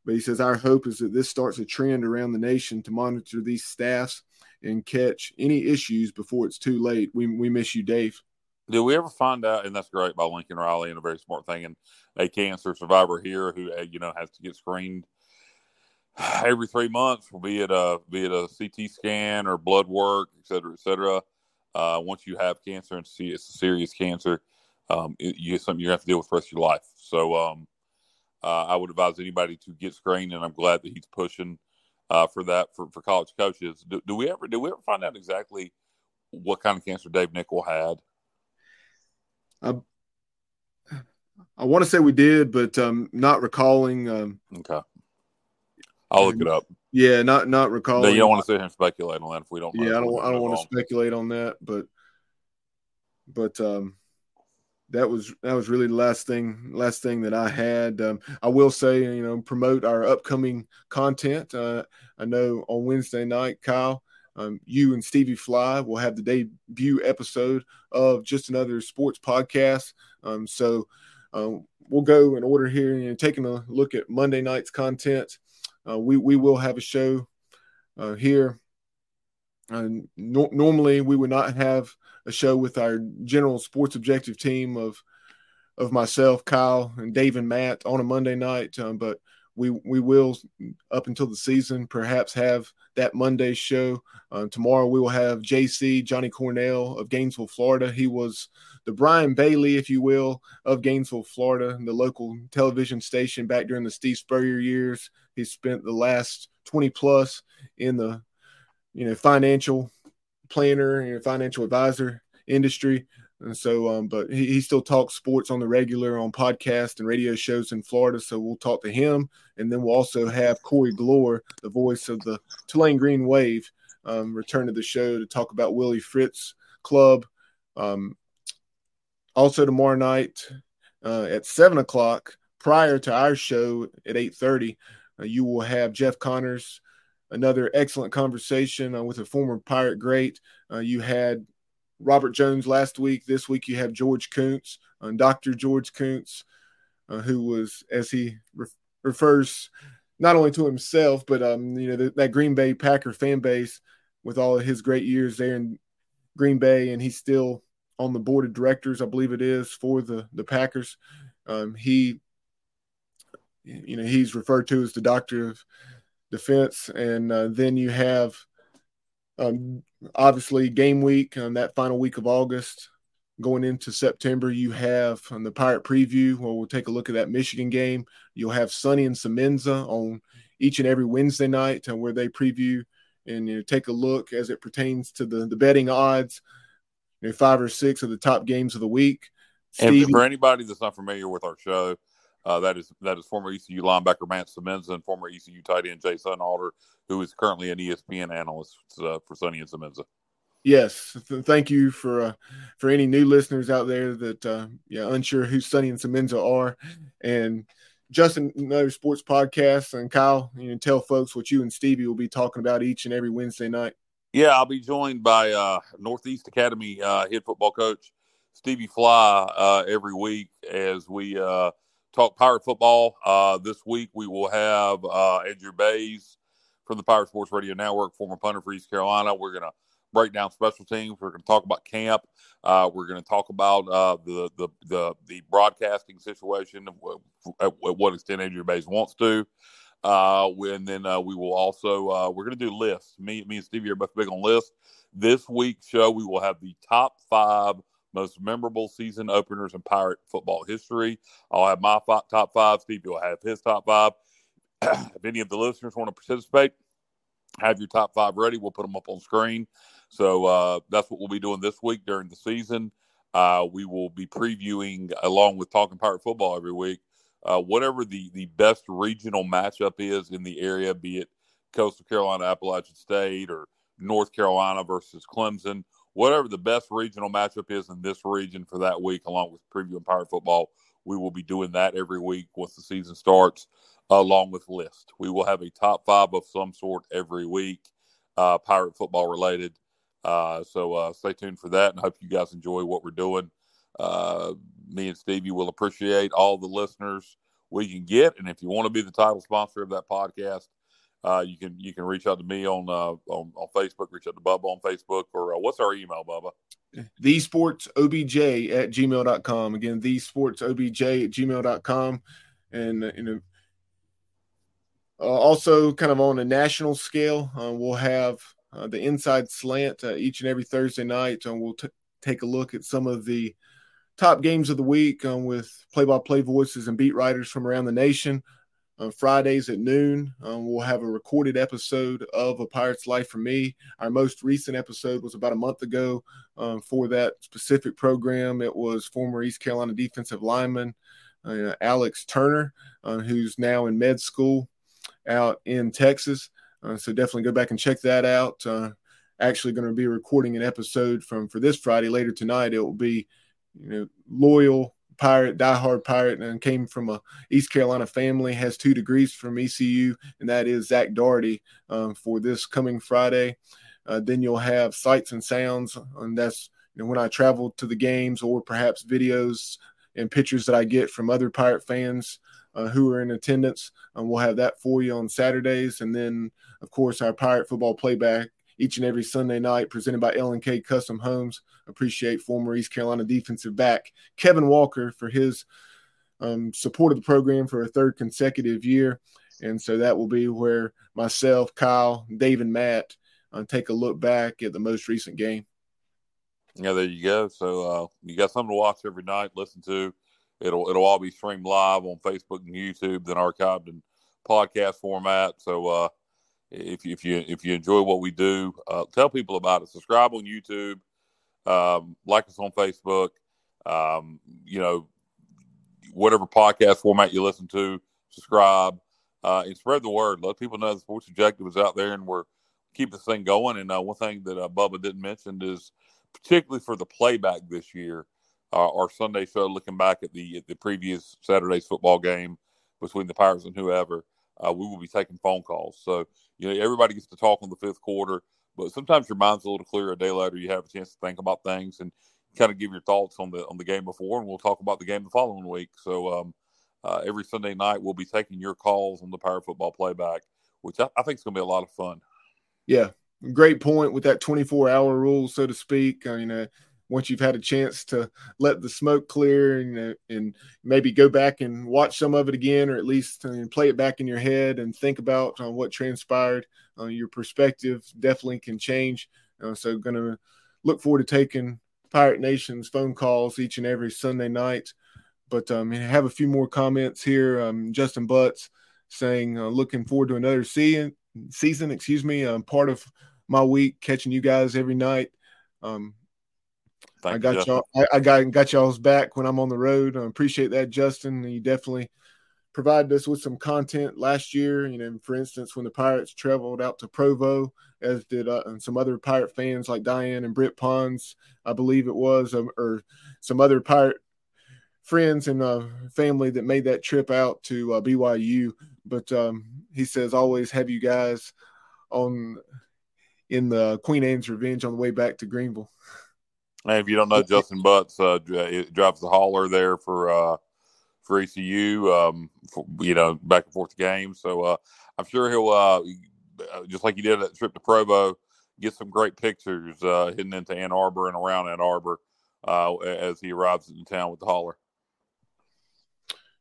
but he says our hope is that this starts a trend around the nation to monitor these staffs and catch any issues before it's too late. We we miss you, Dave. Did we ever find out? And that's great by Lincoln Riley and a very smart thing. And a cancer survivor here who uh, you know has to get screened (sighs) every three months, be it a be it a CT scan or blood work, et cetera, et cetera. Uh, once you have cancer and see it's a serious cancer, um, it, you something you have to deal with the rest of your life. So um, uh, I would advise anybody to get screened, and I'm glad that he's pushing uh, for that for, for college coaches. Do, do, we ever do we ever find out exactly what kind of cancer Dave Nichol had? I, I want to say we did, but um, not recalling. Um, okay, I'll look it up. Yeah, not not recalling. No, you don't want to sit here and speculate on that if we don't. Yeah, I don't. I don't want to speculate on that, but but um, that was that was really the last thing last thing that I had. Um, I will say, you know, promote our upcoming content. Uh, I know on Wednesday night, Kyle, um, you and Stevie Fly will have the debut episode of just another sports podcast. Um, so um, we'll go in order here and taking a look at Monday night's content. Uh, we we will have a show uh, here. no, normally, we would not have a show with our general sports objective team of of myself, Kyle, and Dave and Matt on a Monday night. Um, but we we will up until the season perhaps have that Monday show. Uh, tomorrow we will have JC Johnny Cornell of Gainesville, Florida. He was the Brian Bailey, if you will, of Gainesville, Florida, the local television station back during the Steve Spurrier years. He spent the last 20 plus in the you know financial planner and financial advisor industry. And so, um, but he, he still talks sports on the regular on podcast and radio shows in Florida. So we'll talk to him. And then we'll also have Corey Glore, the voice of the Tulane Green Wave, um, return to the show to talk about Willie Fritz Club. Um, also tomorrow night uh, at seven o'clock, prior to our show at eight thirty, uh, you will have Jeff Connors, another excellent conversation uh, with a former Pirate great. Uh, you had Robert Jones last week. This week you have George Koonce, uh, Dr. George Koonce, uh, who was, as he re- refers not only to himself, but um, you know the, that Green Bay Packer fan base with all of his great years there in Green Bay, and he's still on the board of directors, I believe it is, for the the Packers. Um, he, you know, he's referred to as the Doctor of Defense, and uh, then you have um, obviously game week on um, that final week of August going into September, you have on the Pirate Preview, where we'll take a look at that Michigan game. You'll have Sonny and Semenza on each and every Wednesday night, uh, where they preview and you know, take a look as it pertains to the, the betting odds, you know, five or six of the top games of the week. And for anybody that's not familiar with our show, uh, that is that is former ECU linebacker Matt Semenza and former ECU tight end Jay Sunalder, who is currently an ESPN analyst uh, for Sonny and Semenza. Yes, thank you for uh, for any new listeners out there that uh, yeah unsure who Sonny and Semenza are, and Justin another sports podcast and Kyle, you know, tell folks what you and Stevie will be talking about each and every Wednesday night. Yeah, I'll be joined by uh, Northeast Academy uh, head football coach Stevie Fly uh, every week as we uh, talk Pirate football. Uh, this week we will have uh, Andrew Bays from the Pirate Sports Radio Network, former punter for East Carolina. We're going to break down special teams. We're going to talk about camp. Uh, we're going to talk about uh, the, the the the broadcasting situation, at, what extent Andrew Bays wants to. Uh, and then uh, we will also we're going to do lists. Me, me and Stevie are both big on lists. This week's show, we will have the top five most memorable season openers in Pirate football history. I'll have my five, top five. Stevie will have his top five. (clears throat) if any of the listeners want to participate, have your top five ready. We'll put them up on screen. So uh, that's what we'll be doing this week during the season. Uh, we will be previewing, along with Talking Pirate Football every week, uh, whatever the, the best regional matchup is in the area, be it Coastal Carolina, Appalachian State, or North Carolina versus Clemson, whatever the best regional matchup is in this region for that week, along with previewing Pirate Football. We will be doing that every week once the season starts, along with list. We will have a top five of some sort every week, uh, Pirate Football related Uh, so uh, stay tuned for that, and hope you guys enjoy what we're doing. Uh, me and Stevie will appreciate all the listeners we can get, and if you want to be the title sponsor of that podcast, uh, you can you can reach out to me on uh, on, on Facebook, reach out to Bubba on Facebook, or uh, what's our email, Bubba? The sports obj at gmail.com. Again, the sports obj at gmail.com. And, uh, you know, uh, also kind of on a national scale, uh, we'll have uh, the inside slant uh, each and every Thursday night. And we'll t- take a look at some of the top games of the week um, with play by play voices and beat writers from around the nation on Fridays at noon. Um, we'll have a recorded episode of A Pirate's Life for Me. Our most recent episode was about a month ago um, for that specific program. It was former East Carolina defensive lineman uh, Alex Turner, uh, who's now in med school out in Texas. Uh, so definitely go back and check that out. Uh, actually, going to be recording an episode from for this Friday later tonight. It will be, you know, loyal pirate, diehard pirate, and came from a East Carolina family. Has two degrees from ECU, and that is Zach Doherty um, for this coming Friday. Uh, then you'll have sights and sounds, and that's you know, when I travel to the games, or perhaps videos and pictures that I get from other pirate fans uh, who are in attendance. Um, we'll have that for you on Saturdays, and then of course our pirate football playback each and every Sunday night, presented by L&K Custom Homes. Appreciate former East Carolina defensive back Kevin Walker for his um, support of the program for a third consecutive year. And so that will be where myself, Kyle, Dave, and Matt uh, take a look back at the most recent game. Yeah, there you go. So uh, you got something to watch every night, listen to. It'll it'll all be streamed live on Facebook and YouTube, then archived in podcast format. So uh, if you, if you if you enjoy what we do, uh, tell people about it. Subscribe on YouTube, um, like us on Facebook. Um, you know, whatever podcast format you listen to, subscribe uh, and spread the word. Let people know the Sports Objective is out there, and we're keep this thing going. And uh, one thing that uh, Bubba didn't mention is, particularly for the playback this year, uh, our Sunday show, looking back at the at the previous Saturday's football game between the Pirates and whoever uh, we will be taking phone calls. So, you know, everybody gets to talk on the fifth quarter, but sometimes your mind's a little clearer a day later. You have a chance to think about things and kind of give your thoughts on the on the game before, and we'll talk about the game the following week. So, um, uh, every Sunday night we'll be taking your calls on the Pirate Football Playback, which I, I think is going to be a lot of fun. Yeah, great point with that 24 hour rule, so to speak. I mean, uh, once you've had a chance to let the smoke clear and, and maybe go back and watch some of it again, or at least uh, play it back in your head and think about uh, what transpired. Uh, your perspective definitely can change. Uh, so, going to look forward to taking Pirate Nation's phone calls each and every Sunday night. But um, have a few more comments here. Um, Justin Butts saying, uh, looking forward to another season. Season, excuse me. Um, part of my week catching you guys every night. Um, Thank I got you, all I, I, got got y'all's back when I'm on the road. I appreciate that, Justin. You definitely provided us with some content last year. You know, for instance, when the Pirates traveled out to Provo, as did uh, some other Pirate fans like Diane and Britt Pons, I believe it was, um, or some other Pirate friends and uh, family that made that trip out to uh, BYU. But um, he says always have you guys on in the Queen Anne's Revenge on the way back to Greenville. And if you don't know, Justin Butts uh, drives the hauler there for uh, for ECU, um, for, you know, back and forth games. So uh, I'm sure he'll, uh, uh, just like he did that trip to Provo, get some great pictures uh, heading into Ann Arbor and around Ann Arbor uh, as he arrives in town with the hauler.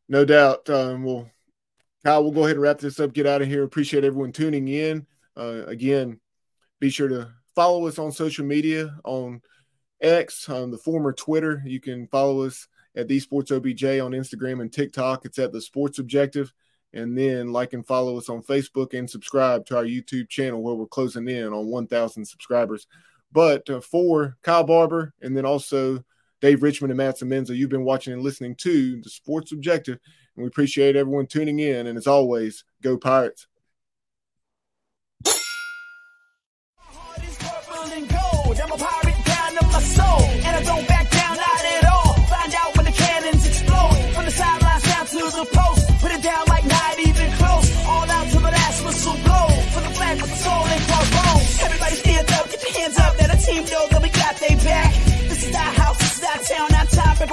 No doubt. Um, well, Kyle, we'll go ahead and wrap this up. Get out of here. Appreciate everyone tuning in. Uh, again, be sure to follow us on social media on – X, on the former Twitter. You can follow us at the Sports OBJ on Instagram and TikTok. It's at the Sports Objective. And then like and follow us on Facebook and subscribe to our YouTube channel where we're closing in on 1,000 subscribers. But uh, for Kyle Barber and then also Dave Richmond and Matt Semenza, you've been watching and listening to the Sports Objective. And we appreciate everyone tuning in. And as always, go Pirates.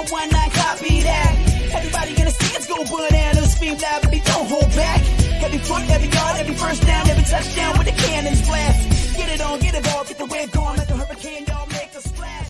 419, copy that. Everybody gonna see it's go bananas. Scream loud, baby, don't hold back. Every foot, every yard, every first down, every touchdown with the cannons blast. Get it on, get it all, get the wave going like a hurricane, y'all.